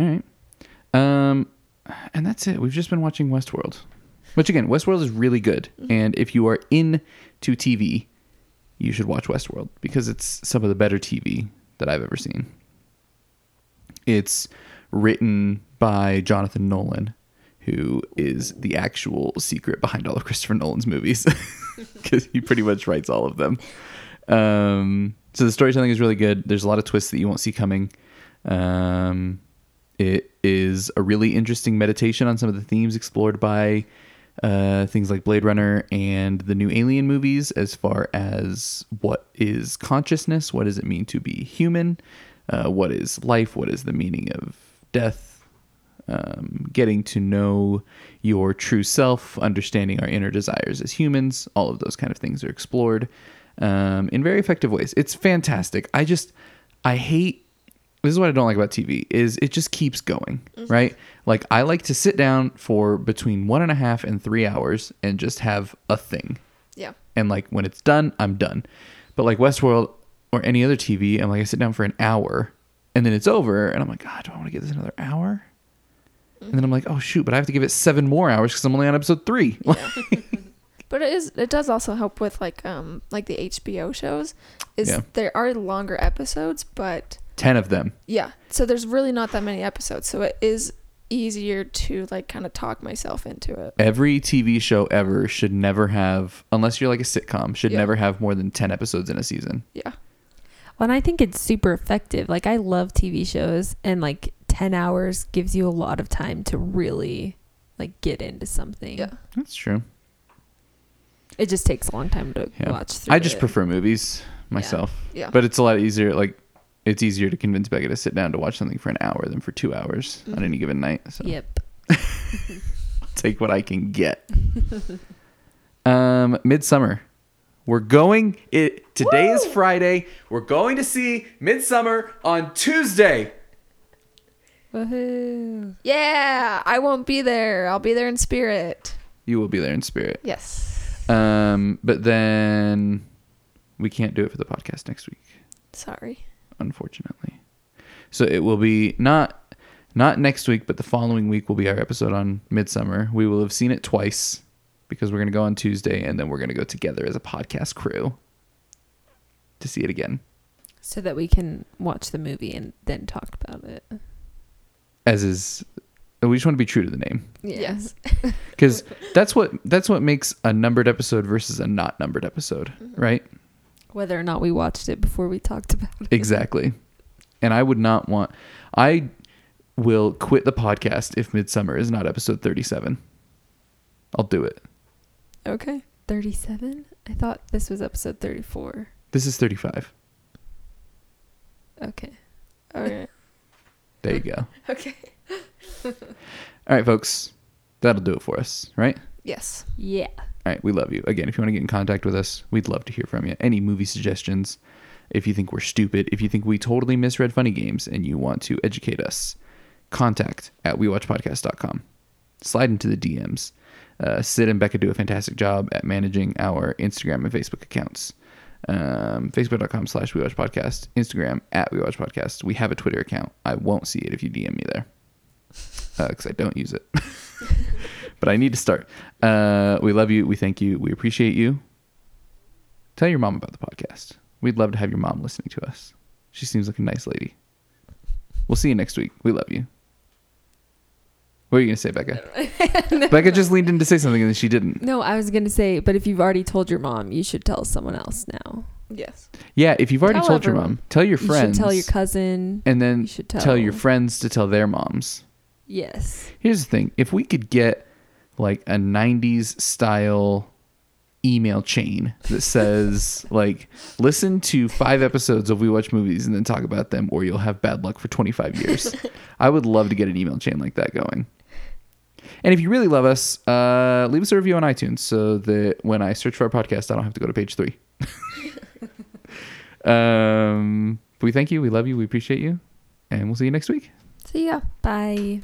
All right. Um, and that's it. We've just been watching Westworld, which again, Westworld is really good. And if you are into TV, you should watch Westworld because it's some of the better TV that I've ever seen. It's written by Jonathan Nolan, who is the actual secret behind all of Christopher Nolan's movies because he pretty much writes all of them. Um, so the storytelling is really good. There's a lot of twists that you won't see coming. Um, it is a really interesting meditation on some of the themes explored by uh, things like Blade Runner and the new Alien movies, as far as what is consciousness, what does it mean to be human, uh, what is life, what is the meaning of death, um, getting to know your true self, understanding our inner desires as humans. All of those kind of things are explored um, in very effective ways. It's fantastic. I just, I hate. This is what I don't like about TV is it just keeps going, right? Like I like to sit down for between one and a half and three hours and just have a thing, Yeah. and like when it's done, I'm done. But like Westworld or any other TV, I'm like I sit down for an hour and then it's over, and I'm like, God, do I want to give this another hour? And then I'm like, oh shoot, but I have to give it seven more hours because I'm only on episode three. But it is it does also help with like um like the HBO shows is Yeah. there are longer episodes, but Ten of them. yeah. So there's really not that many episodes. So it is easier to like kind of talk myself into it. Every TV show ever should never have, unless you're like a sitcom, should Yeah. never have more than ten episodes in a season. Yeah. Well, and I think it's super effective. Like I love TV shows, and like ten hours gives you a lot of time to really like get into something. Yeah. That's true. It just takes a long time to Yeah. watch through. I just it. prefer movies myself, Yeah. but it's a lot easier. Like, it's easier to convince Becca to sit down to watch something for an hour than for two hours on Mhm. any given night. So Yep. take what I can get. um, Midsommar. We're going. It today is Friday. We're going to see Midsommar on Tuesday. Woohoo! Yeah, I won't be there. I'll be there in spirit. You will be there in spirit. Yes. Um, but then we can't do it for the podcast next week, Sorry. Unfortunately. So it will be not not next week, but the following week will be our episode on Midsommar. We will have seen it twice because we're going to go on Tuesday and then we're going to go together as a podcast crew to see it again. So that we can watch the movie and then talk about it. As is we just want to be true to the name Yes. because that's what that's what makes a numbered episode versus a not numbered episode, mm-hmm. right? Whether or not we watched it before we talked about it. Exactly. And I would not want I will quit the podcast if Midsommar is not episode 37. I'll do it. Okay. 37? I thought this was episode 34. This is 35. Okay. All right. There you go. okay. All right, folks. That'll do it for us, right? Yes. Yeah. All right, we love you. Again, if you want to get in contact with us, we'd love to hear from you. Any movie suggestions, if you think we're stupid, if you think we totally misread funny games and you want to educate us, contact at wewatchpodcast.com. Slide into the DMs. Uh, Sid and Becca do a fantastic job at managing our Instagram and Facebook accounts. Um, Facebook.com slash We Watch Podcast, Instagram at We Watch Podcast. We have a Twitter account. I won't see it if you DM me there because I don't use it. but I need to start. Uh, we love you. We thank you. We appreciate you. Tell your mom about the podcast. We'd love to have your mom listening to us. She seems like a nice lady. We'll see you next week. We love you. What are you going to say, Becca? Becca just leaned in to say something and then she didn't. No, I was going to say, but if you've already told your mom, you should tell someone else now. Yes. Yeah, if you've already Tell told your mom, tell your You friends. should tell your cousin. and then You should tell, tell your friends to tell their moms. Yes. Here's the thing: if we could get like a '90s style email chain that says like, listen to five episodes of We Watch Movies and then talk about them, or you'll have bad luck for 25 years. I would love to get an email chain like that going. And if you really love us, uh, leave us a review on iTunes so that when I search for our podcast, I don't have to go to page three. um, we thank you, we love you, we appreciate you, and we'll see you next week. See ya. Bye.